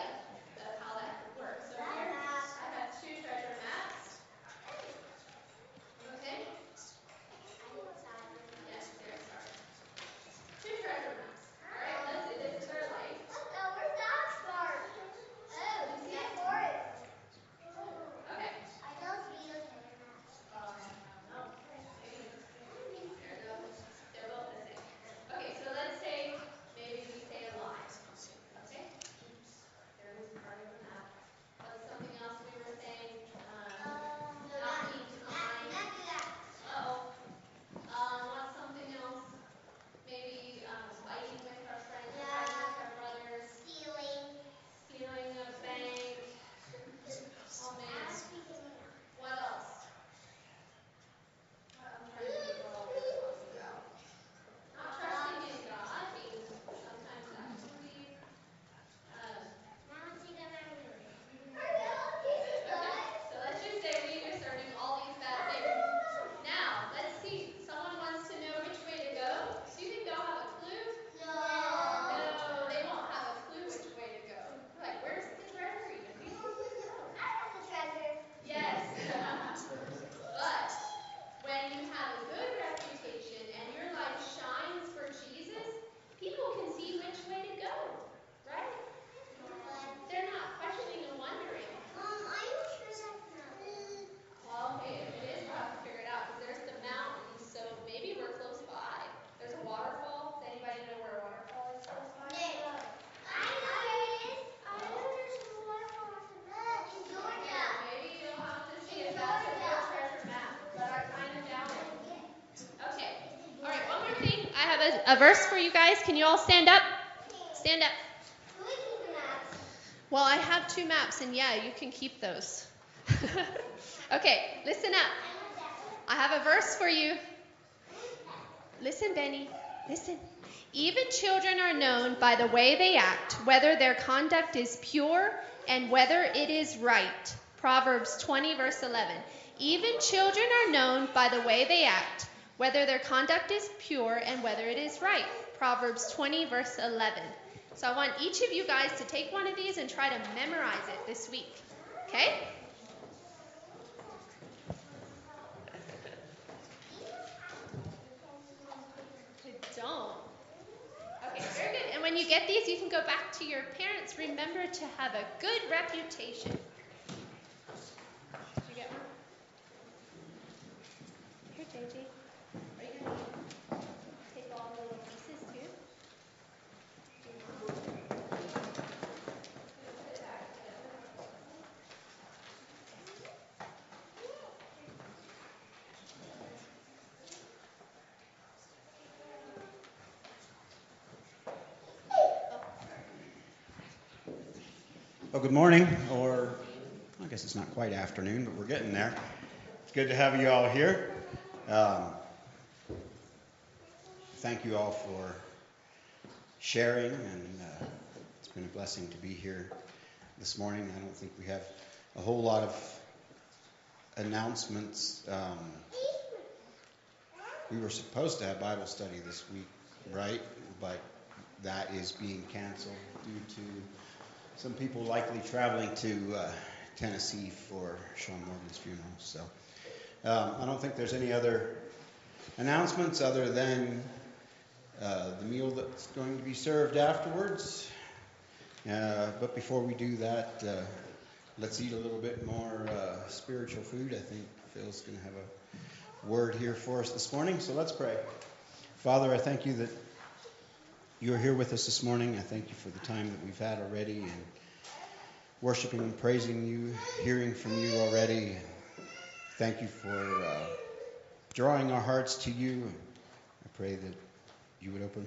a, verse for you guys. Can you all stand up? Stand up. Well, I have two maps, and yeah, you can keep those. okay, listen up. I have a verse for you. Listen, Benny. Listen. Even children are known by the way they act, whether their conduct is pure and whether it is right. Proverbs 20, verse 11. Even children are known by the way they act, whether their conduct is pure and whether it is right. Proverbs 20, verse 11. So I want each of you guys to take one of these and try to memorize it this week. Okay? Okay, very good. And when you get these, you can go back to your parents. Remember to have a good reputation. Did you get one? Here, JJ. Are you going to take all the little pieces too? Well, good morning, or I guess it's not quite afternoon, but we're getting there. It's good to have you all here. Um, thank you all for sharing, and uh, it's been a blessing to be here this morning. I don't think we have a whole lot of announcements. Um, we were supposed to have Bible study this week, right? But that is being canceled due to some people likely traveling to uh, Tennessee for Sean Morgan's funeral. So um, I don't think there's any other announcements other than uh, the meal that's going to be served afterwards. Uh, but before we do that, uh, let's eat a little bit more uh, spiritual food. I think Phil's going to have a word here for us this morning. So let's pray. Father, I thank you that you are here with us this morning. I thank you for the time that we've had already and worshiping and praising you, hearing from you already. Thank you for uh, drawing our hearts to you. I pray that you would open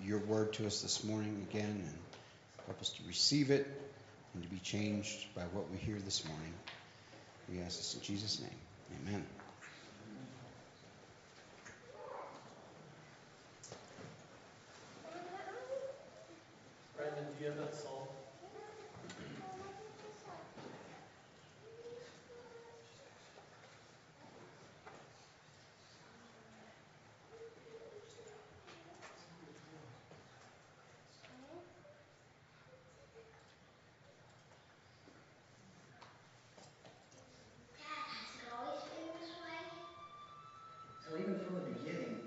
your word to us this morning again and help us to receive it and to be changed by what we hear this morning. We ask this in Jesus' name. Amen. Brandon, do you have that song? Has it always been this way? So even from the beginning,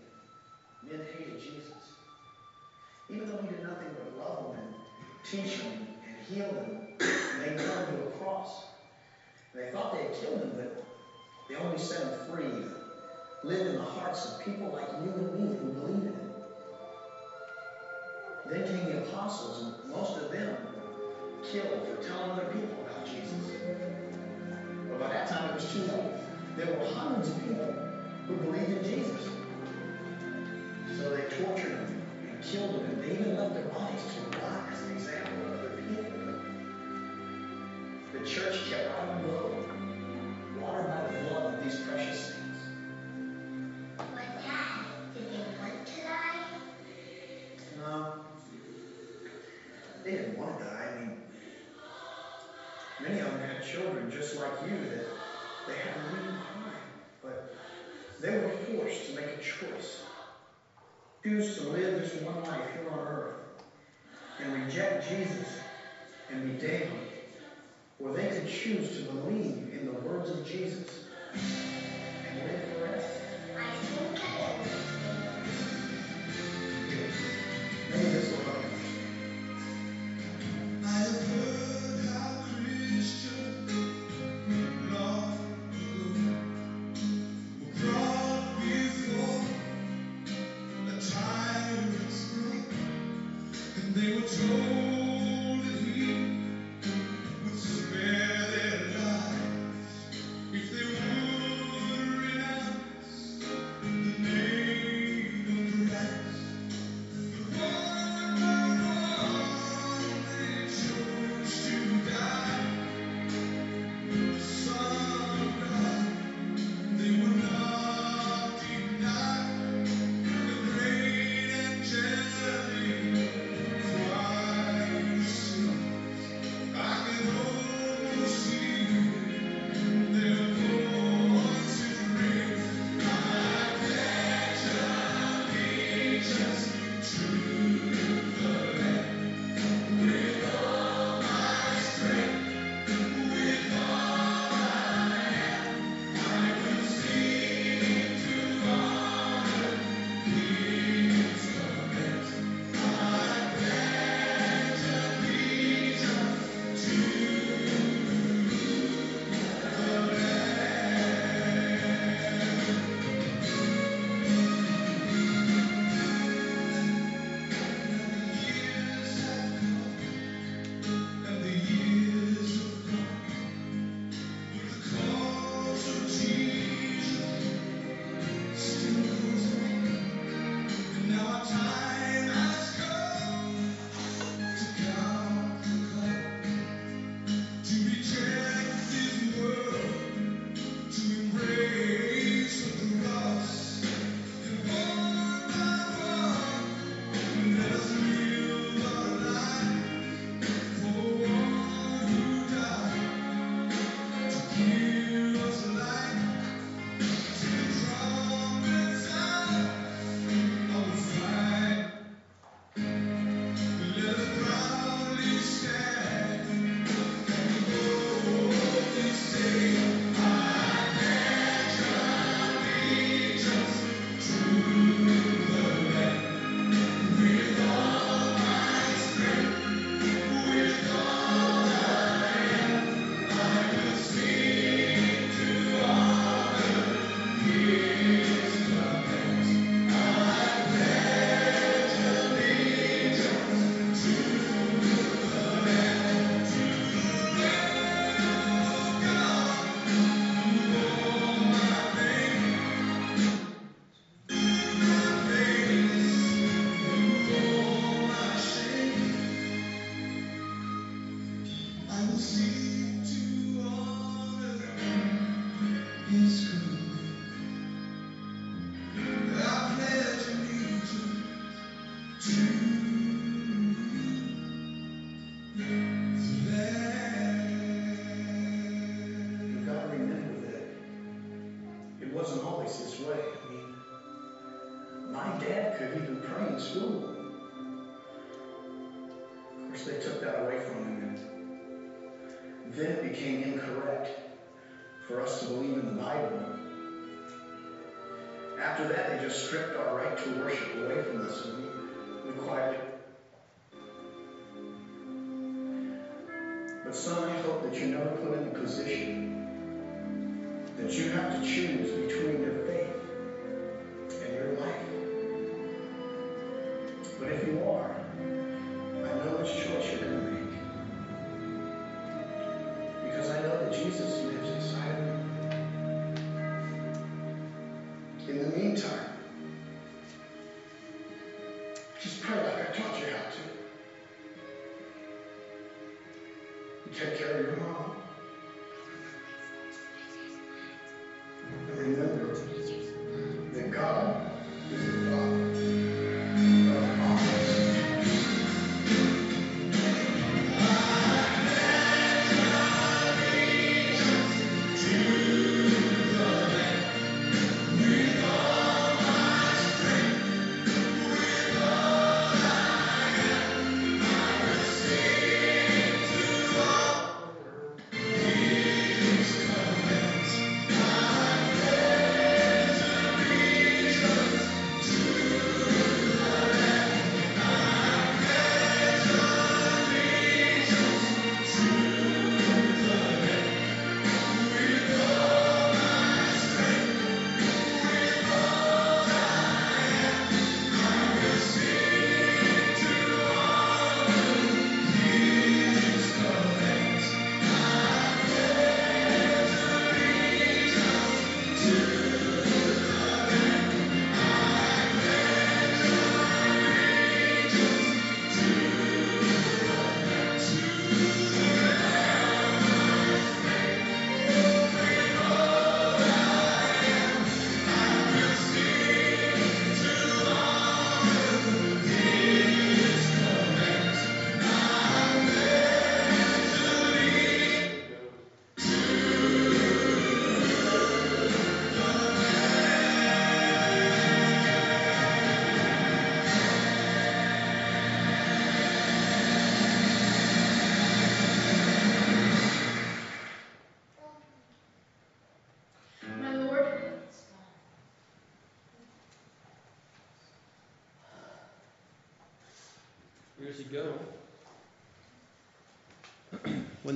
men hated Jesus. Even though he did nothing but love them and teach them and heal them, they nailed him to a cross. They thought they had killed him, but they only set him free live in the hearts of people like you and me who believe in him. Then came the apostles, and most of them killed for telling other people about Jesus. But by that time, it was too late. There were hundreds of people who believed in Jesus. So they tortured him and killed him, and they even left their bodies to rot as an example of other people. The church kept on going, watered by the blood of these precious saints. But Dad, did they want to die? No. They didn't want to die. I mean, many of them had children just like you that they had a to leave behind. But they were forced to make a choice. Choose to live this one life here on earth and reject Jesus and be damned. Or they could choose to believe in the words of Jesus and live forever.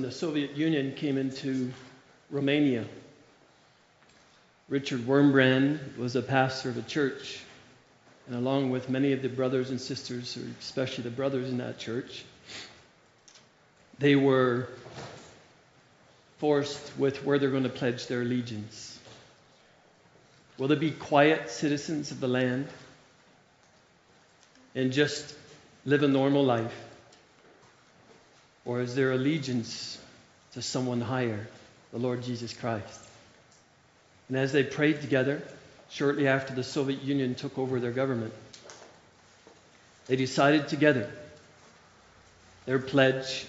The Soviet Union came into Romania, Richard Wurmbrand was a pastor of a church, and along with many of the brothers and sisters, or especially the brothers in that church, they were forced with where they're going to pledge their allegiance. Will they be quiet citizens of the land and just live a normal life? Or is their allegiance to someone higher, the Lord Jesus Christ? And as they prayed together, shortly after the Soviet Union took over their government, they decided together their pledge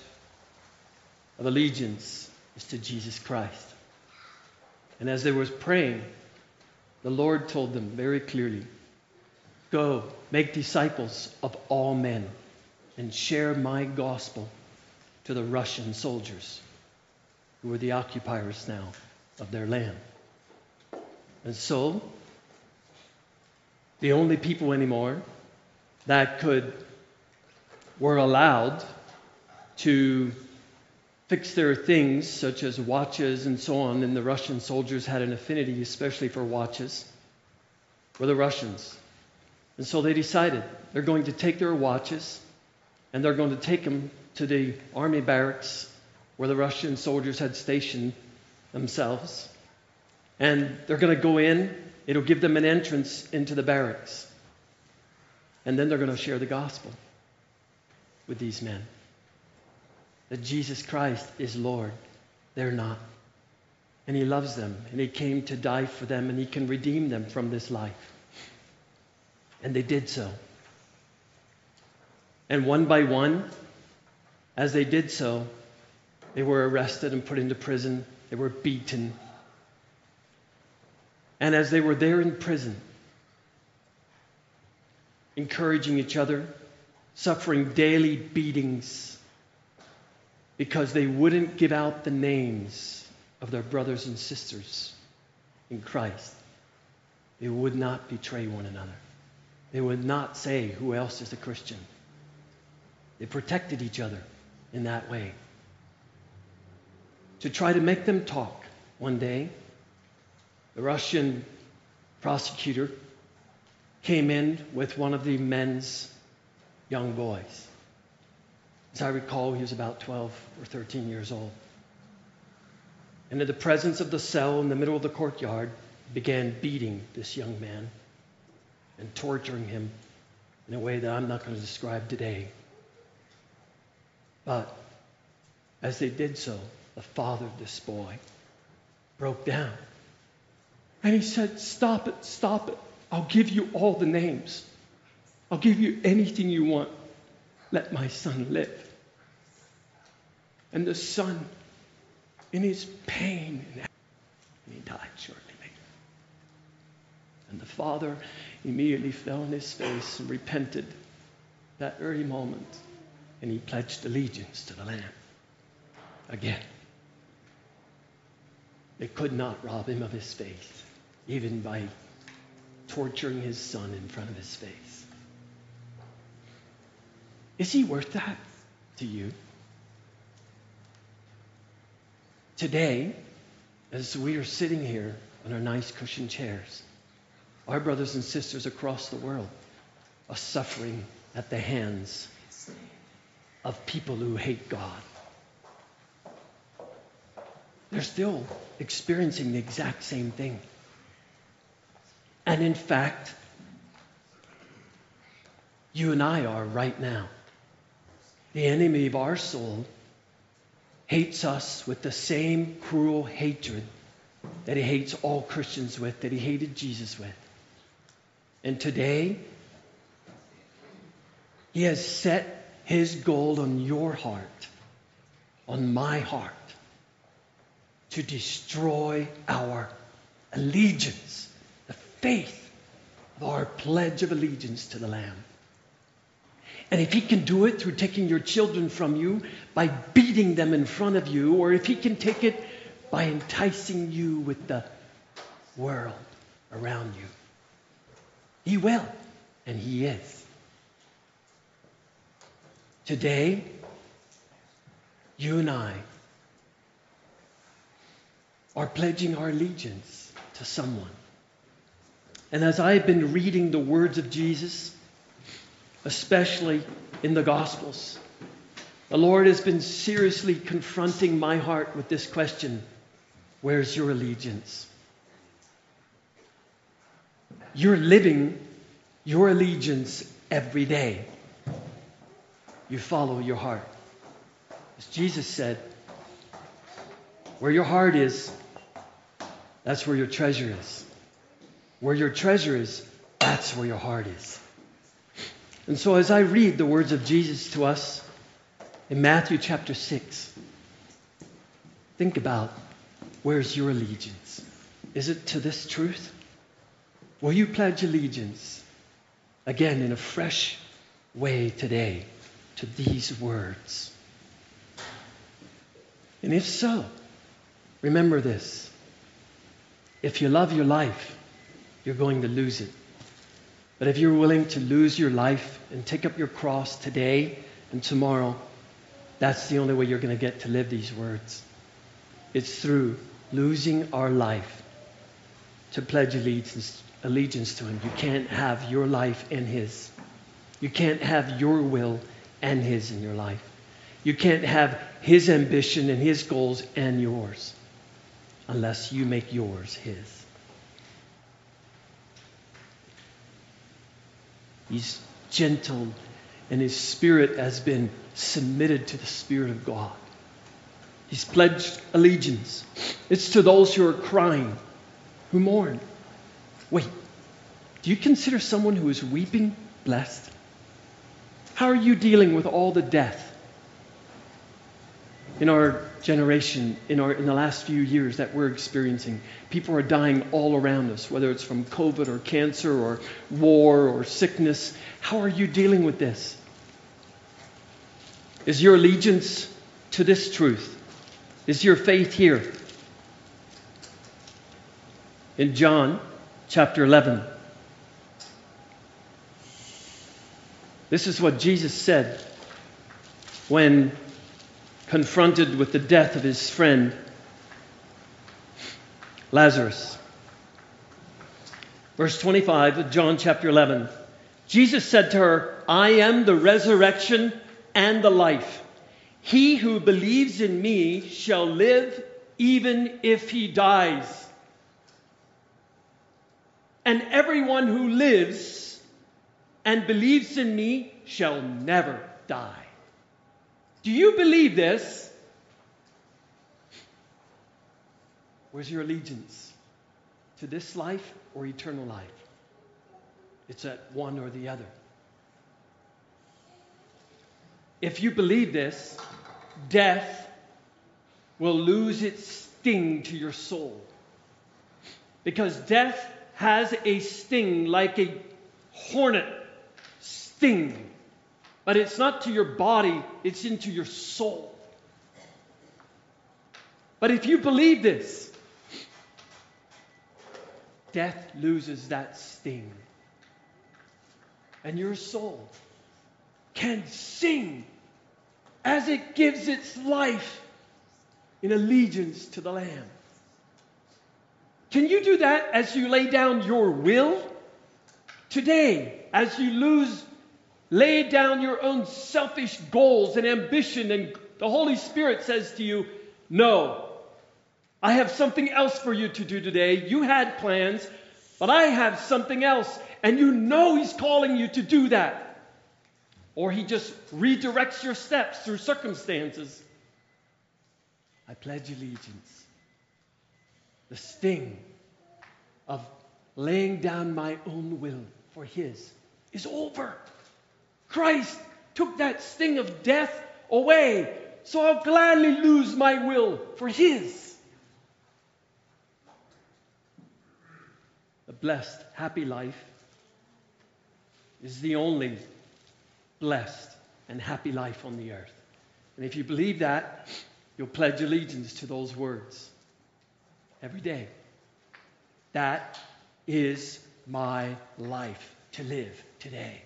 of allegiance is to Jesus Christ. And as they were praying, the Lord told them very clearly Go, make disciples of all men, and share my gospel to the Russian soldiers who were the occupiers now of their land. And so, the only people anymore that could, were allowed to fix their things, such as watches and so on, and the Russian soldiers had an affinity, especially for watches, were the Russians. And so they decided they're going to take their watches and they're going to take them to the army barracks where the Russian soldiers had stationed themselves. And they're going to go in, it'll give them an entrance into the barracks. And then they're going to share the gospel with these men that Jesus Christ is Lord. They're not. And He loves them, and He came to die for them, and He can redeem them from this life. And they did so. And one by one, as they did so, they were arrested and put into prison. They were beaten. And as they were there in prison, encouraging each other, suffering daily beatings because they wouldn't give out the names of their brothers and sisters in Christ. They would not betray one another. They would not say who else is a Christian. They protected each other in that way. To try to make them talk one day, the Russian prosecutor came in with one of the men's young boys. As I recall, he was about 12 or 13 years old. And in the presence of the cell in the middle of the courtyard, began beating this young man and torturing him in a way that I'm not going to describe today. But as they did so, the father of this boy broke down. And he said, Stop it, stop it. I'll give you all the names. I'll give you anything you want. Let my son live. And the son, in his pain, and he died shortly later. And the father immediately fell on his face and repented that very moment. And he pledged allegiance to the Lamb again. They could not rob him of his faith, even by torturing his son in front of his face. Is he worth that to you? Today, as we are sitting here on our nice cushioned chairs, our brothers and sisters across the world are suffering at the hands of people who hate God. They're still experiencing the exact same thing. And in fact, you and I are right now. The enemy of our soul hates us with the same cruel hatred that he hates all Christians with, that he hated Jesus with. And today, he has set his goal on your heart, on my heart, to destroy our allegiance, the faith of our pledge of allegiance to the Lamb. And if he can do it through taking your children from you by beating them in front of you, or if he can take it by enticing you with the world around you, he will, and he is. Today, you and I are pledging our allegiance to someone. And as I've been reading the words of Jesus, especially in the Gospels, the Lord has been seriously confronting my heart with this question Where's your allegiance? You're living your allegiance every day. You follow your heart. As Jesus said, where your heart is, that's where your treasure is. Where your treasure is, that's where your heart is. And so, as I read the words of Jesus to us in Matthew chapter 6, think about where's your allegiance? Is it to this truth? Will you pledge allegiance again in a fresh way today to these words? And if so, remember this. If you love your life, you're going to lose it. But if you're willing to lose your life and take up your cross today and tomorrow, that's the only way you're going to get to live these words. It's through losing our life to pledge allegiance, allegiance to Him. You can't have your life and His. You can't have your will and His in your life. You can't have His ambition and His goals and yours unless you make yours His. He's gentle, and his spirit has been submitted to the Spirit of God. He's pledged allegiance. It's to those who are crying, who mourn. Wait, do you consider someone who is weeping blessed? How are you dealing with all the death? In our generation in, our, in the last few years that we're experiencing. People are dying all around us, whether it's from COVID or cancer or war or sickness. How are you dealing with this? Is your allegiance to this truth? Is your faith here? In John chapter 11, this is what Jesus said when confronted with the death of his friend Lazarus. Verse 25 of John chapter 11. Jesus said to her, I am the resurrection and the life. He who believes in me shall live even if he dies. And everyone who lives and believes in me shall never die. Do you believe this? Where's your allegiance? To this life or eternal life? It's at one or the other. If you believe this, death will lose its sting to your soul. Because death has a sting like a hornet But it's not to your body, it's into your soul. But if you believe this, death loses that sting. And your soul can sing as it gives its life in allegiance to the Lamb. Can you do that as you lay down your will? Today, as you lose Lay down your own selfish goals and ambition, and the Holy Spirit says to you, No, I have something else for you to do today. You had plans, but I have something else, and you know He's calling you to do that. Or He just redirects your steps through circumstances. I pledge allegiance. The sting of laying down my own will for His is over. Christ took that sting of death away, so I'll gladly lose my will for His. The blessed, happy life is the only blessed and happy life on the earth. And if you believe that, you'll pledge allegiance to those words every day. That is my life to live today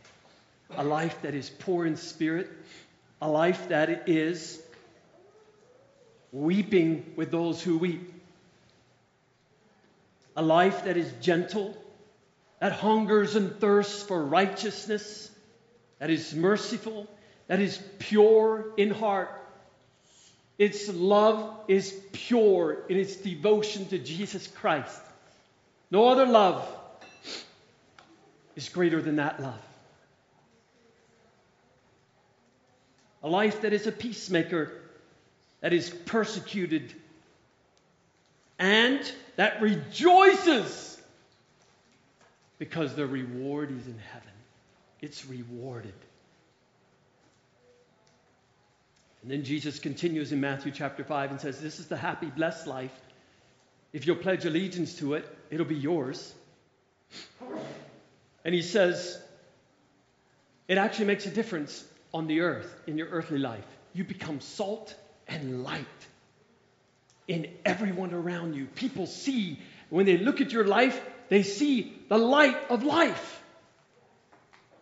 a life that is poor in spirit, a life that is weeping with those who weep, a life that is gentle, that hungers and thirsts for righteousness, that is merciful, that is pure in heart. Its love is pure in its devotion to Jesus Christ. No other love is greater than that love. A life that is a peacemaker, that is persecuted, and that rejoices because the reward is in heaven. It's rewarded. And then Jesus continues in Matthew chapter 5 and says, This is the happy, blessed life. If you'll pledge allegiance to it, it'll be yours. And he says, It actually makes a difference on the earth, in your earthly life. You become salt and light in everyone around you. People see, when they look at your life, they see the light of life.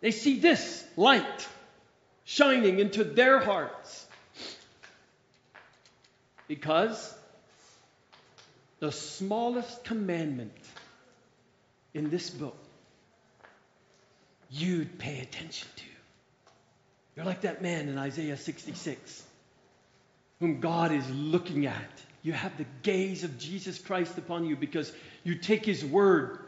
They see this light shining into their hearts. Because the smallest commandment in this book you'd pay attention to. You're like that man in Isaiah 66, whom God is looking at. You have the gaze of Jesus Christ upon you because you take his word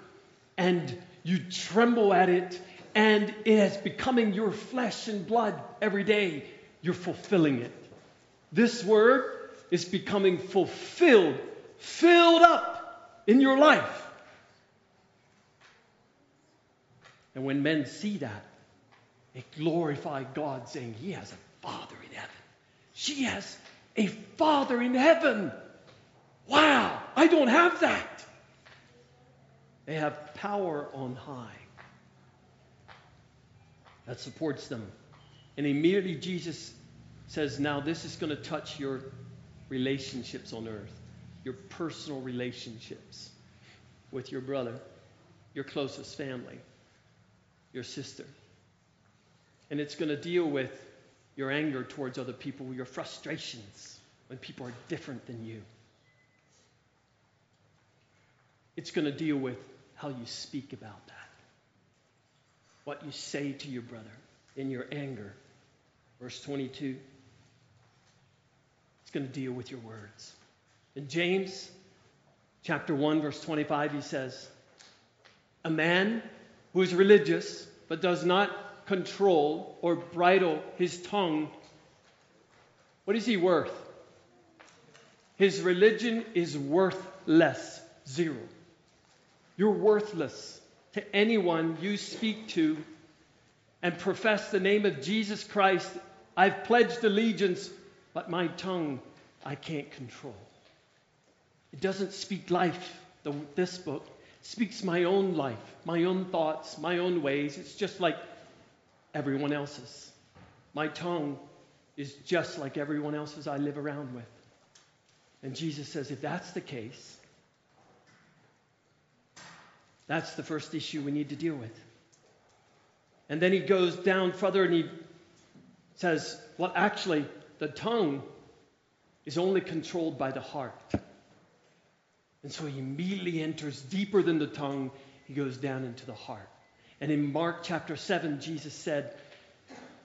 and you tremble at it, and it is becoming your flesh and blood every day. You're fulfilling it. This word is becoming fulfilled, filled up in your life. And when men see that, they glorify God, saying, He has a Father in heaven. She has a Father in heaven. Wow, I don't have that. They have power on high that supports them. And immediately Jesus says, Now this is going to touch your relationships on earth, your personal relationships with your brother, your closest family, your sister. And it's going to deal with your anger towards other people, your frustrations when people are different than you. It's going to deal with how you speak about that, what you say to your brother in your anger. Verse 22. It's going to deal with your words. In James chapter 1, verse 25, he says, A man who is religious but does not control or bridle his tongue, what is he worth? His religion is worthless. Zero. You're worthless to anyone you speak to and profess the name of Jesus Christ. I've pledged allegiance, but my tongue I can't control. It doesn't speak life, the, this book. Speaks my own life, my own thoughts, my own ways. It's just like everyone else's. My tongue is just like everyone else's I live around with. And Jesus says, if that's the case, that's the first issue we need to deal with. And then he goes down further and he says, well, actually, the tongue is only controlled by the heart. And so he immediately enters deeper than the tongue, he goes down into the heart. And in Mark chapter 7, Jesus said,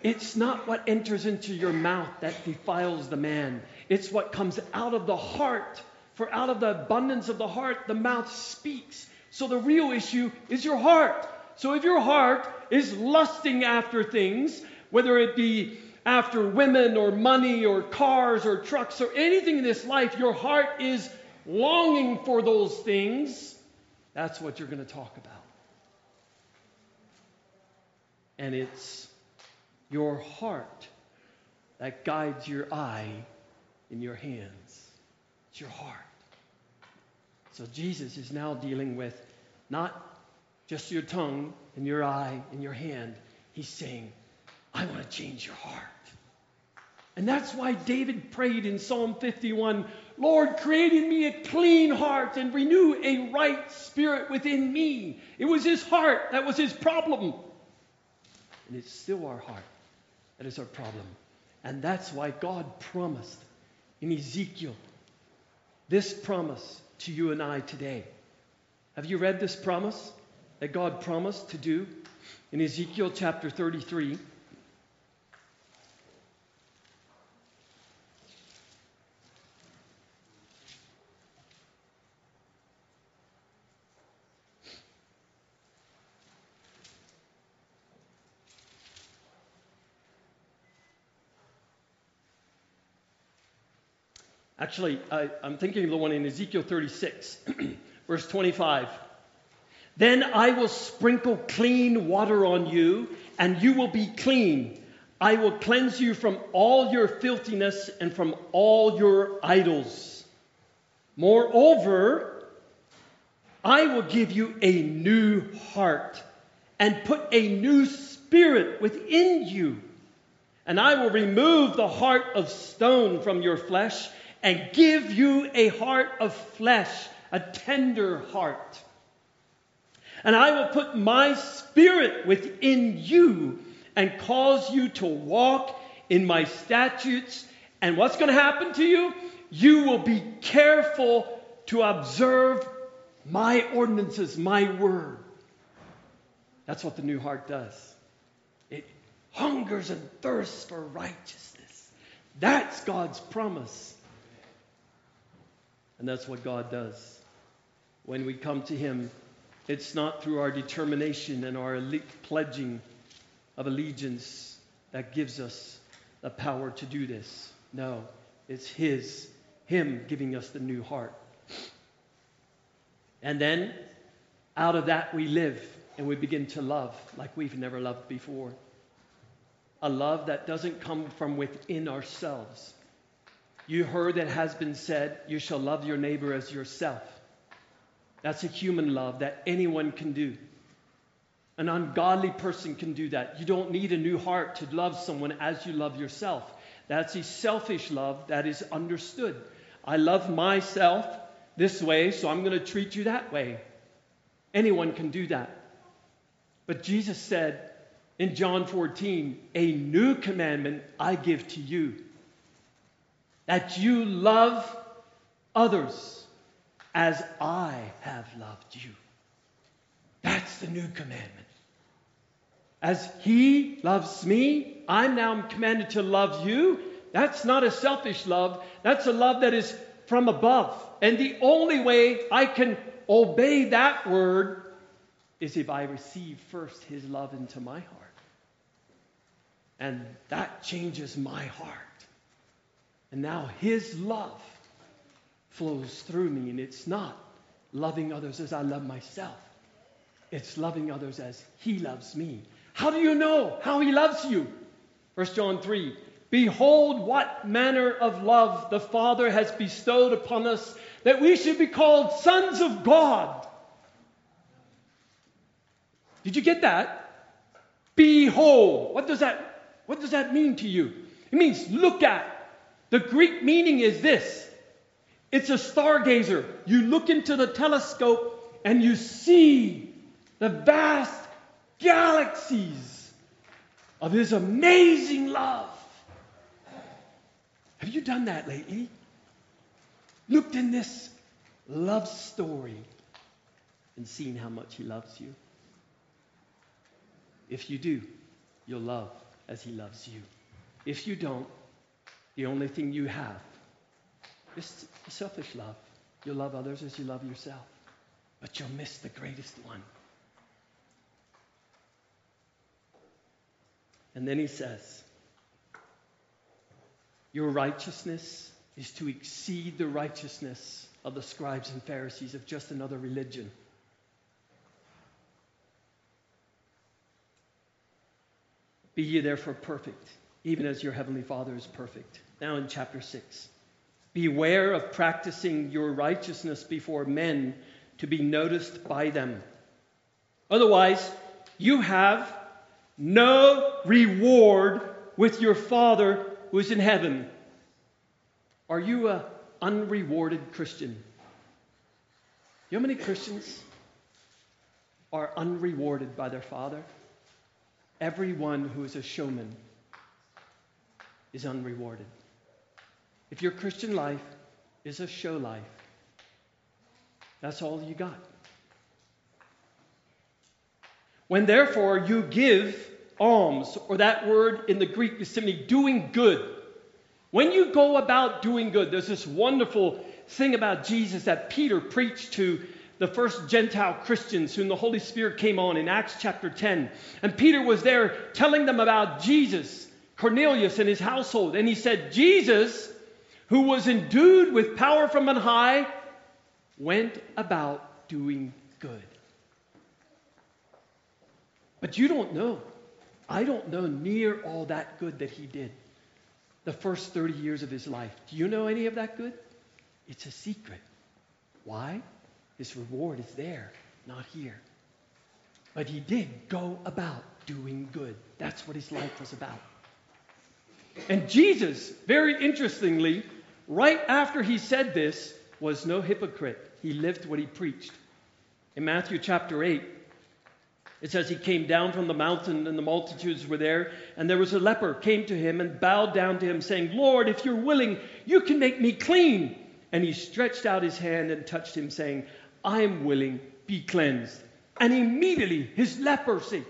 It's not what enters into your mouth that defiles the man, it's what comes out of the heart. For out of the abundance of the heart, the mouth speaks. So the real issue is your heart. So if your heart is lusting after things, whether it be after women or money or cars or trucks or anything in this life, your heart is longing for those things, that's what you're going to talk about. And it's your heart that guides your eye in your hands. It's your heart. So Jesus is now dealing with not just your tongue and your eye and your hand. He's saying, I want to change your heart. And that's why David prayed in Psalm 51 Lord, create in me a clean heart and renew a right spirit within me. It was his heart that was his problem. And it's still our heart that is our problem. And that's why God promised in Ezekiel this promise to you and I today. Have you read this promise that God promised to do in Ezekiel chapter 33? Actually, I, am thinking of the one in Ezekiel 36, verse 25. Then I will sprinkle clean water on you, and you will be clean. I will cleanse you from all your filthiness and from all your idols. Moreover, I will give you a new heart and put a new spirit within you. And I will remove the heart of stone from your flesh and give you a heart of flesh, a tender heart. And I will put my spirit within you and cause you to walk in my statutes. And what's going to happen to you? You will be careful to observe my ordinances, my word. That's what the new heart does. It hungers and thirsts for righteousness. That's God's promise. And that's what God does. When we come to Him, it's not through our determination and our pledging of allegiance that gives us the power to do this. No, it's His, Him giving us the new heart. And then out of that we live and we begin to love like we've never loved before. A love that doesn't come from within ourselves, You heard that has been said, You shall love your neighbor as yourself. That's a human love that anyone can do. An ungodly person can do that. You don't need a new heart to love someone as you love yourself. That's a selfish love that is understood. I love myself this way, so I'm going to treat you that way. Anyone can do that. But Jesus said in John 14, A new commandment I give to you that you love others as I have loved you. That's the new commandment. As He loves me, I'm now commanded to love you. That's not a selfish love, that's a love that is from above. And the only way I can obey that word is if I receive first His love into my heart. And that changes my heart. And now His love flows through me, and it's not loving others as I love myself, it's loving others as He loves me. How do you know how He loves you? 1 John 3 Behold, what manner of love the Father has bestowed upon us that we should be called sons of God. Did you get that? Behold. What does that, what does that mean to you? It means look at. The Greek meaning is this it's a stargazer. You look into the telescope and you see the vast galaxies of His amazing love. Have you done that lately? Looked in this love story and seen how much He loves you? If you do, you'll love as He loves you. If you don't, the only thing you have is selfish love. You'll love others as you love yourself, but you'll miss the greatest one. And then he says, Your righteousness is to exceed the righteousness of the scribes and Pharisees of just another religion. Be ye therefore perfect, even as your heavenly Father is perfect. Now in chapter 6. Beware of practicing your righteousness before men to be noticed by them. Otherwise, you have no reward with your Father who is in heaven. Are you an unrewarded Christian? You know how many Christians are unrewarded by their Father? Everyone who is a showman is unrewarded. If your Christian life is a show life, that's all you got. When therefore you give alms, or that word in the Greek is simply doing good. When you go about doing good, there's this wonderful thing about Jesus that Peter preached to the first Gentile Christians whom the Holy Spirit came on in Acts chapter 10. And Peter was there telling them about Jesus, Cornelius, and his household. And he said, Jesus, who was endued with power from on high, went about doing good. But you don't know. I don't know near all that good that he did the first 30 years of his life. Do you know any of that good? It's a secret. Why? His reward is there, not here. But he did go about doing good. That's what his life was about. And Jesus, very interestingly, right after he said this, was no hypocrite. He lived what he preached. In Matthew chapter 8, it says he came down from the mountain and the multitudes were there and there was a leper came to him and bowed down to him saying, "Lord, if you're willing, you can make me clean." And he stretched out his hand and touched him saying, "I am willing, be cleansed." And immediately his leprosy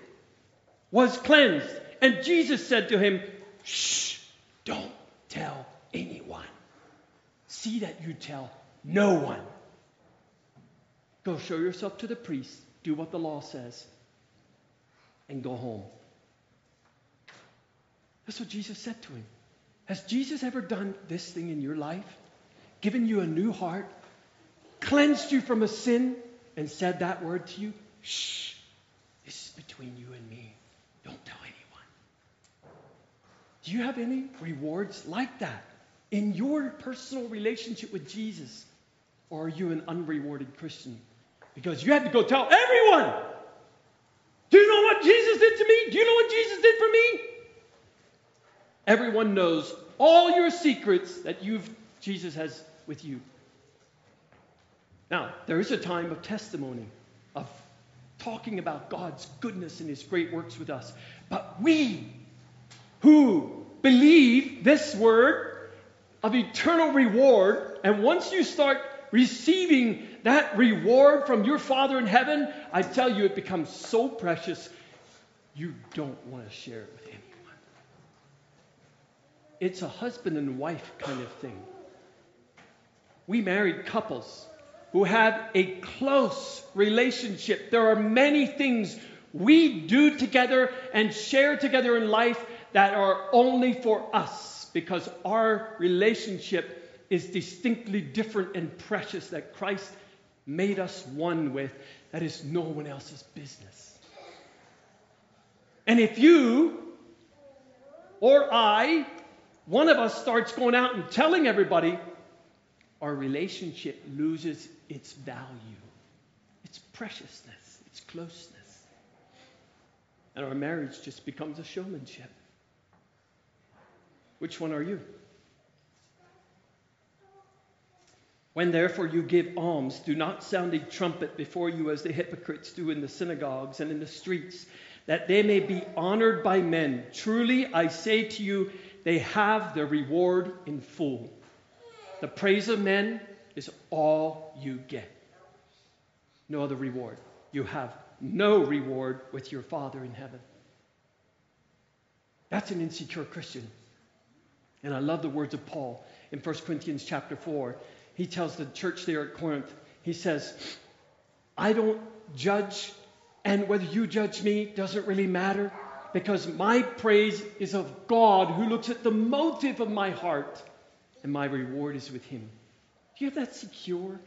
was cleansed. And Jesus said to him, "Shh, don't tell anyone. See that you tell no one. Go show yourself to the priest, do what the law says, and go home. That's what Jesus said to him. Has Jesus ever done this thing in your life? Given you a new heart? Cleansed you from a sin? And said that word to you? Shh. This is between you and me. Don't tell. Do you have any rewards like that in your personal relationship with Jesus? Or are you an unrewarded Christian? Because you had to go tell everyone. Do you know what Jesus did to me? Do you know what Jesus did for me? Everyone knows all your secrets that you've Jesus has with you. Now, there is a time of testimony, of talking about God's goodness and his great works with us. But we who believe this word of eternal reward, and once you start receiving that reward from your Father in heaven, I tell you, it becomes so precious, you don't want to share it with anyone. It's a husband and wife kind of thing. We married couples who have a close relationship. There are many things we do together and share together in life that are only for us because our relationship is distinctly different and precious that Christ made us one with. That is no one else's business. And if you or I, one of us starts going out and telling everybody, our relationship loses its value, its preciousness, its closeness. And our marriage just becomes a showmanship. Which one are you? When therefore you give alms, do not sound a trumpet before you as the hypocrites do in the synagogues and in the streets, that they may be honored by men. Truly I say to you, they have their reward in full. The praise of men is all you get. No other reward. You have no reward with your Father in heaven. That's an insecure Christian. And I love the words of Paul in 1 Corinthians chapter 4. He tells the church there at Corinth, he says, I don't judge, and whether you judge me doesn't really matter because my praise is of God who looks at the motive of my heart, and my reward is with him. Do you have that secure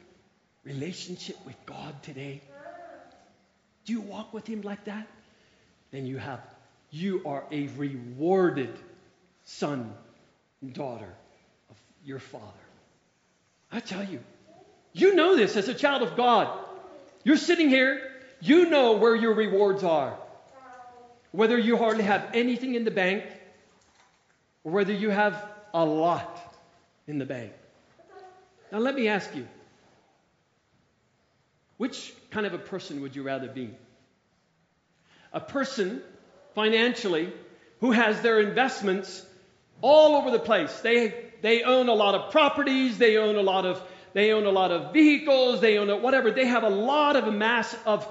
relationship with God today? Do you walk with him like that? Then you have you are a rewarded son and daughter of your father. I tell you, you know this as a child of God. You're sitting here, you know where your rewards are. Whether you hardly have anything in the bank or whether you have a lot in the bank. Now, let me ask you which kind of a person would you rather be? A person financially who has their investments all over the place. They, they own a lot of properties, they own a lot of they own a lot of vehicles, they own whatever. They have a lot of a mass of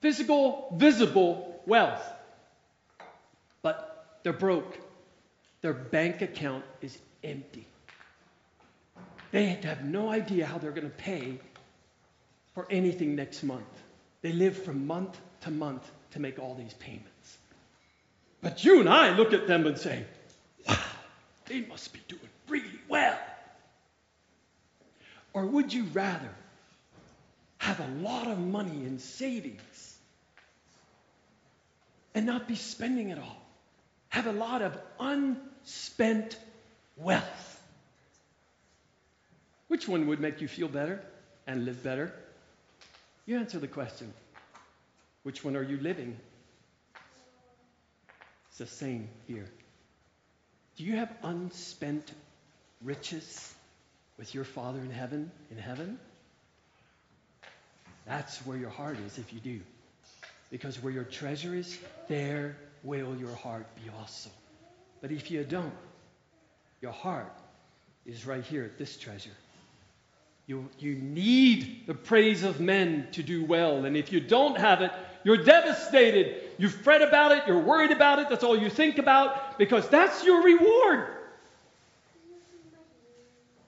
physical, visible wealth. But they're broke. Their bank account is empty. They have no idea how they're going to pay for anything next month. They live from month to month to make all these payments. But you and I look at them and say, wow, they must be doing really well. Or would you rather have a lot of money in savings and not be spending it all? Have a lot of unspent wealth. Which one would make you feel better and live better? You answer the question. Which one are you living? The same here. Do you have unspent riches with your Father in heaven? In heaven? That's where your heart is if you do. Because where your treasure is, there will your heart be also. But if you don't, your heart is right here at this treasure. You, you need the praise of men to do well. And if you don't have it, you're devastated. You fret about it, you're worried about it, that's all you think about, because that's your reward.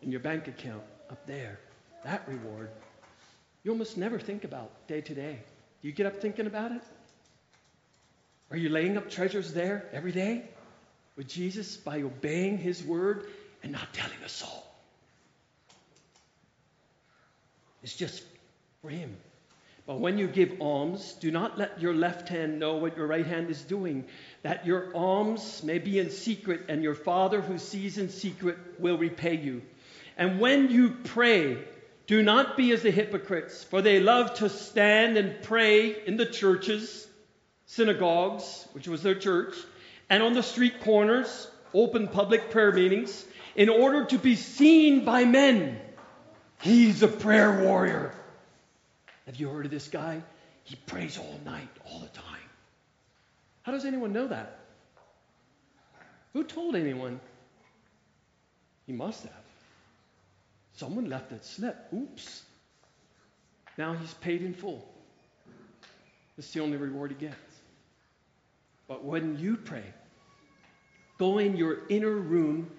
In your bank account up there, that reward, you almost never think about day to day. Do you get up thinking about it? Are you laying up treasures there every day with Jesus by obeying his word and not telling a soul? It's just for him. But when you give alms, do not let your left hand know what your right hand is doing, that your alms may be in secret, and your Father who sees in secret will repay you. And when you pray, do not be as the hypocrites, for they love to stand and pray in the churches, synagogues, which was their church, and on the street corners, open public prayer meetings, in order to be seen by men. He's a prayer warrior. Have you heard of this guy? He prays all night, all the time. How does anyone know that? Who told anyone? He must have. Someone left it slip. Oops. Now he's paid in full. That's the only reward he gets. But when you pray, go in your inner room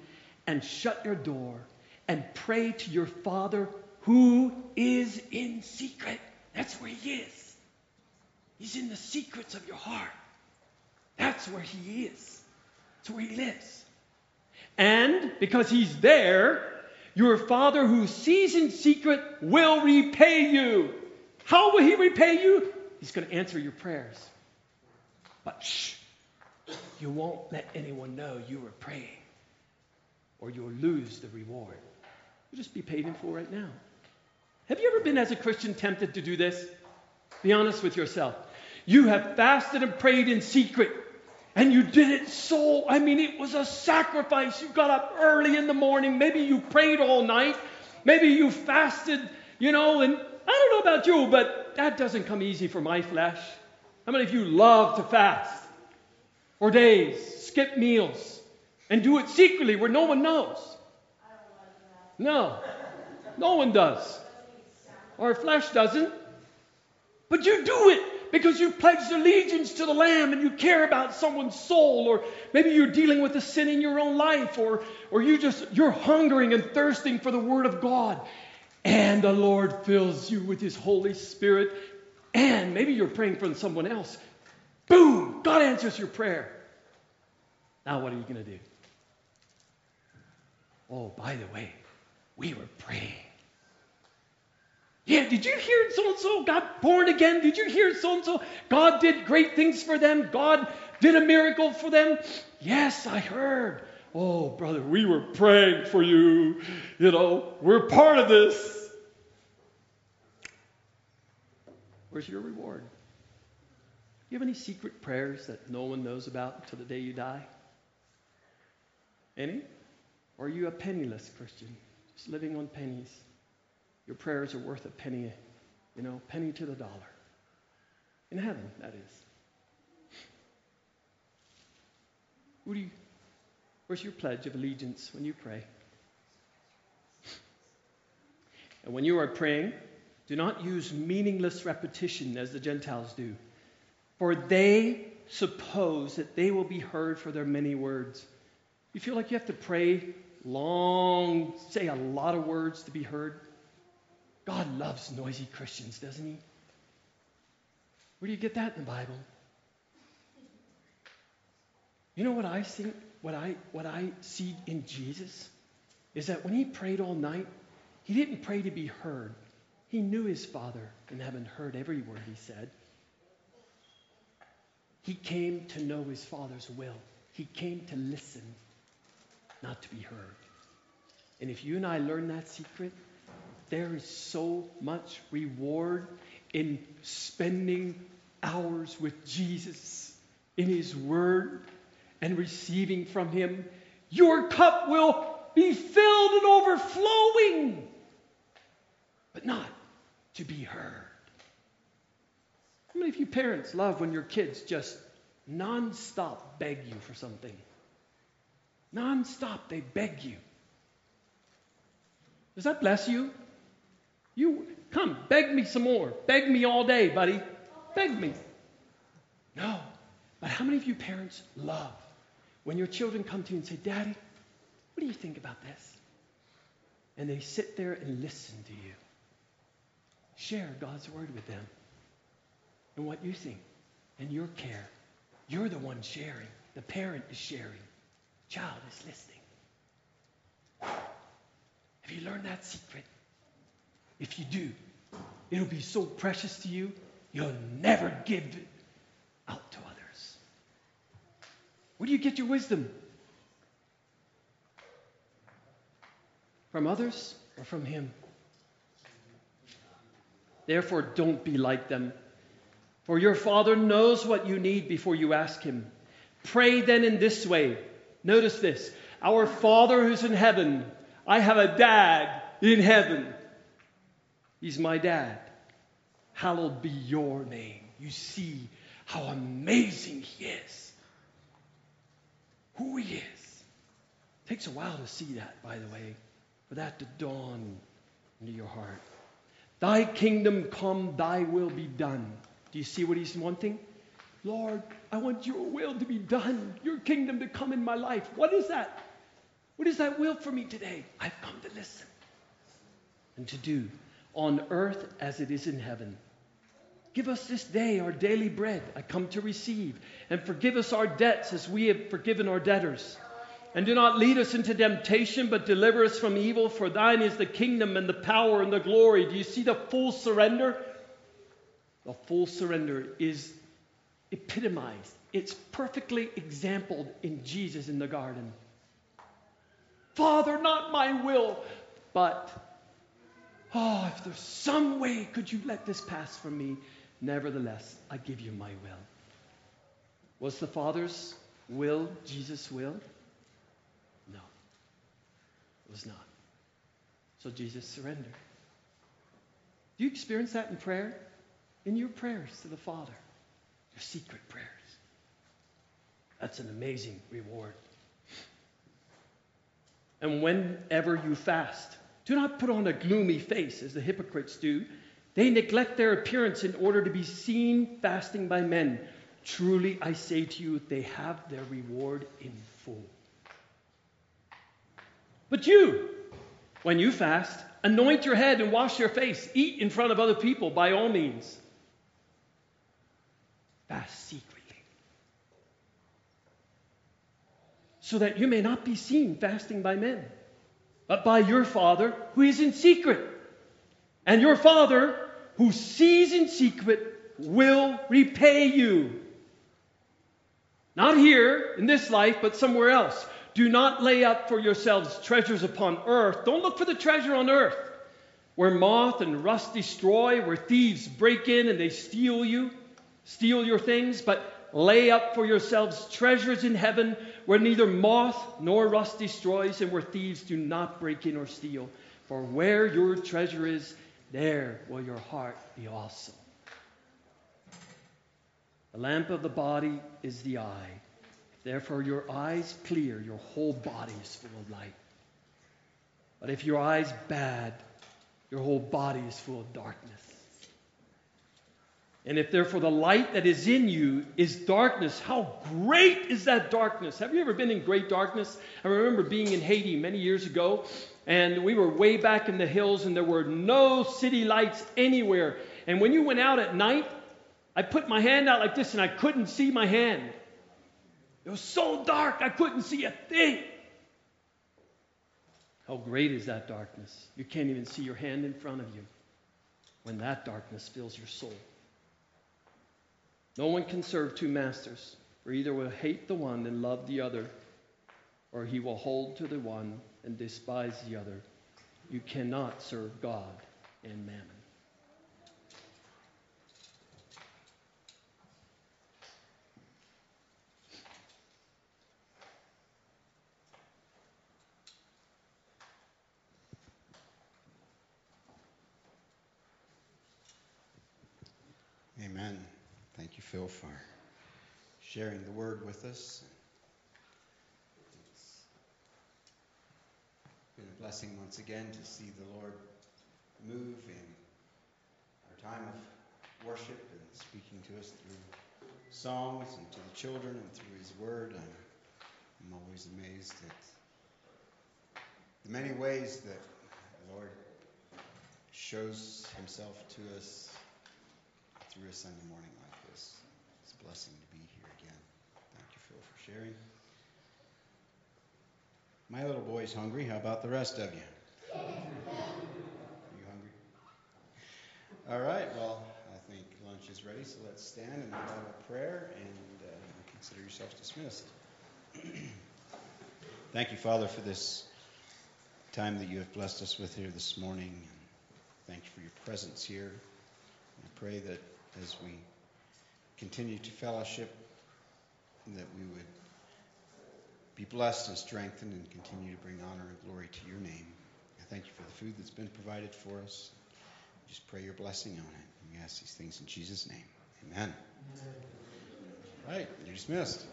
and shut your door and pray to your Father who is in secret. That's where He is. He's in the secrets of your heart. That's where He is. That's where He lives. And because He's there, your Father who sees in secret will repay you. How will He repay you? He's going to answer your prayers. But shh, you won't let anyone know you were praying, or you'll lose the reward. You'll just be paid in full right now. Have you ever been, as a Christian, tempted to do this? Be honest with yourself. You have fasted and prayed in secret, and you did it so, I mean, it was a sacrifice. You got up early in the morning. Maybe you prayed all night. Maybe you fasted, you know, and I don't know about you, but that doesn't come easy for my flesh. How many of you love to fast? For days, skip meals, and do it secretly where no one knows? No, no one does. Our flesh doesn't. But you do it because you've pledged allegiance to the Lamb and you care about someone's soul, or maybe you're dealing with a sin in your own life, or, or you just you're hungering and thirsting for the Word of God. And the Lord fills you with His Holy Spirit. And maybe you're praying for someone else. Boom! God answers your prayer. Now, what are you going to do? Oh, by the way, we were praying. Yeah, did you hear so and so got born again? Did you hear so and so? God did great things for them. God did a miracle for them. Yes, I heard. Oh, brother, we were praying for you. You know, we're part of this. Where's your reward? Do you have any secret prayers that no one knows about until the day you die? Any? Or are you a penniless Christian, just living on pennies? Your prayers are worth a penny, you know, penny to the dollar. In heaven, that is. Who do you, where's your pledge of allegiance when you pray? And when you are praying, do not use meaningless repetition as the Gentiles do, for they suppose that they will be heard for their many words. You feel like you have to pray long, say a lot of words to be heard? God loves noisy Christians, doesn't he? Where do you get that in the Bible? You know what I think, what I what I see in Jesus is that when he prayed all night, he didn't pray to be heard. He knew his Father in heaven heard every word he said. He came to know his Father's will. He came to listen, not to be heard. And if you and I learn that secret, there is so much reward in spending hours with Jesus in His Word and receiving from Him. Your cup will be filled and overflowing, but not to be heard. How many of you parents love when your kids just nonstop beg you for something? Nonstop, they beg you. Does that bless you? You come, beg me some more. Beg me all day, buddy. Beg me. No. But how many of you parents love when your children come to you and say, Daddy, what do you think about this? And they sit there and listen to you. Share God's word with them and what you think and your care. You're the one sharing. The parent is sharing. Child is listening. Have you learned that secret? If you do, it'll be so precious to you, you'll never give it out to others. Where do you get your wisdom? From others or from Him? Therefore, don't be like them. For your Father knows what you need before you ask Him. Pray then in this way. Notice this Our Father who's in heaven. I have a dad in heaven. He's my dad. Hallowed be your name. You see how amazing He is. Who He is. takes a while to see that, by the way, for that to dawn into your heart. Thy kingdom come, thy will be done. Do you see what he's wanting? Lord, I want your will to be done, your kingdom to come in my life. What is that? What is that will for me today? I've come to listen and to do on earth as it is in heaven. Give us this day our daily bread. I come to receive. And forgive us our debts as we have forgiven our debtors. And do not lead us into temptation, but deliver us from evil. For thine is the kingdom and the power and the glory. Do you see the full surrender? The full surrender is epitomized, it's perfectly exampled in Jesus in the garden. Father, not my will, but, oh, if there's some way, could you let this pass from me? Nevertheless, I give you my will. Was the Father's will Jesus' will? No, it was not. So Jesus surrendered. Do you experience that in prayer? In your prayers to the Father, your secret prayers. That's an amazing reward. And whenever you fast, do not put on a gloomy face as the hypocrites do. They neglect their appearance in order to be seen fasting by men. Truly, I say to you, they have their reward in full. But you, when you fast, anoint your head and wash your face. Eat in front of other people by all means. Fast secretly. So that you may not be seen fasting by men, but by your Father who is in secret. And your Father who sees in secret will repay you. Not here in this life, but somewhere else. Do not lay up for yourselves treasures upon earth. Don't look for the treasure on earth, where moth and rust destroy, where thieves break in and they steal you, steal your things, but lay up for yourselves treasures in heaven, where neither moth nor rust destroys, and where thieves do not break in or steal. For where your treasure is, there will your heart be also. The lamp of the body is the eye. Therefore, your eyes clear, your whole body is full of light. But if your eyes bad, your whole body is full of darkness. And if therefore the light that is in you is darkness, how great is that darkness? Have you ever been in great darkness? I remember being in Haiti many years ago, and we were way back in the hills, and there were no city lights anywhere. And when you went out at night, I put my hand out like this, and I couldn't see my hand. It was so dark, I couldn't see a thing. How great is that darkness? You can't even see your hand in front of you when that darkness fills your soul. No one can serve two masters, for either will hate the one and love the other, or he will hold to the one and despise the other. You cannot serve God and mammon. Amen. Thank you, Phil, for sharing the word with us. It's been a blessing once again to see the Lord move in our time of worship and speaking to us through songs and to the children and through His Word. I'm, I'm always amazed at the many ways that the Lord shows Himself to us through a Sunday morning like this. It's a blessing to be here again. Thank you, Phil, for sharing. My little boy's hungry. How about the rest of you? Are you hungry? All right, well, I think lunch is ready, so let's stand and have a prayer and uh, consider yourselves dismissed. Thank you, Father, for this time that you have blessed us with here this morning. Thank you for your presence here. I pray that as we continue to fellowship, that we would be blessed and strengthened and continue to bring honor and glory to your name. I thank you for the food that's been provided for us. Just pray your blessing on it. We ask these things in Jesus' name. Amen. Amen. Right, you're dismissed.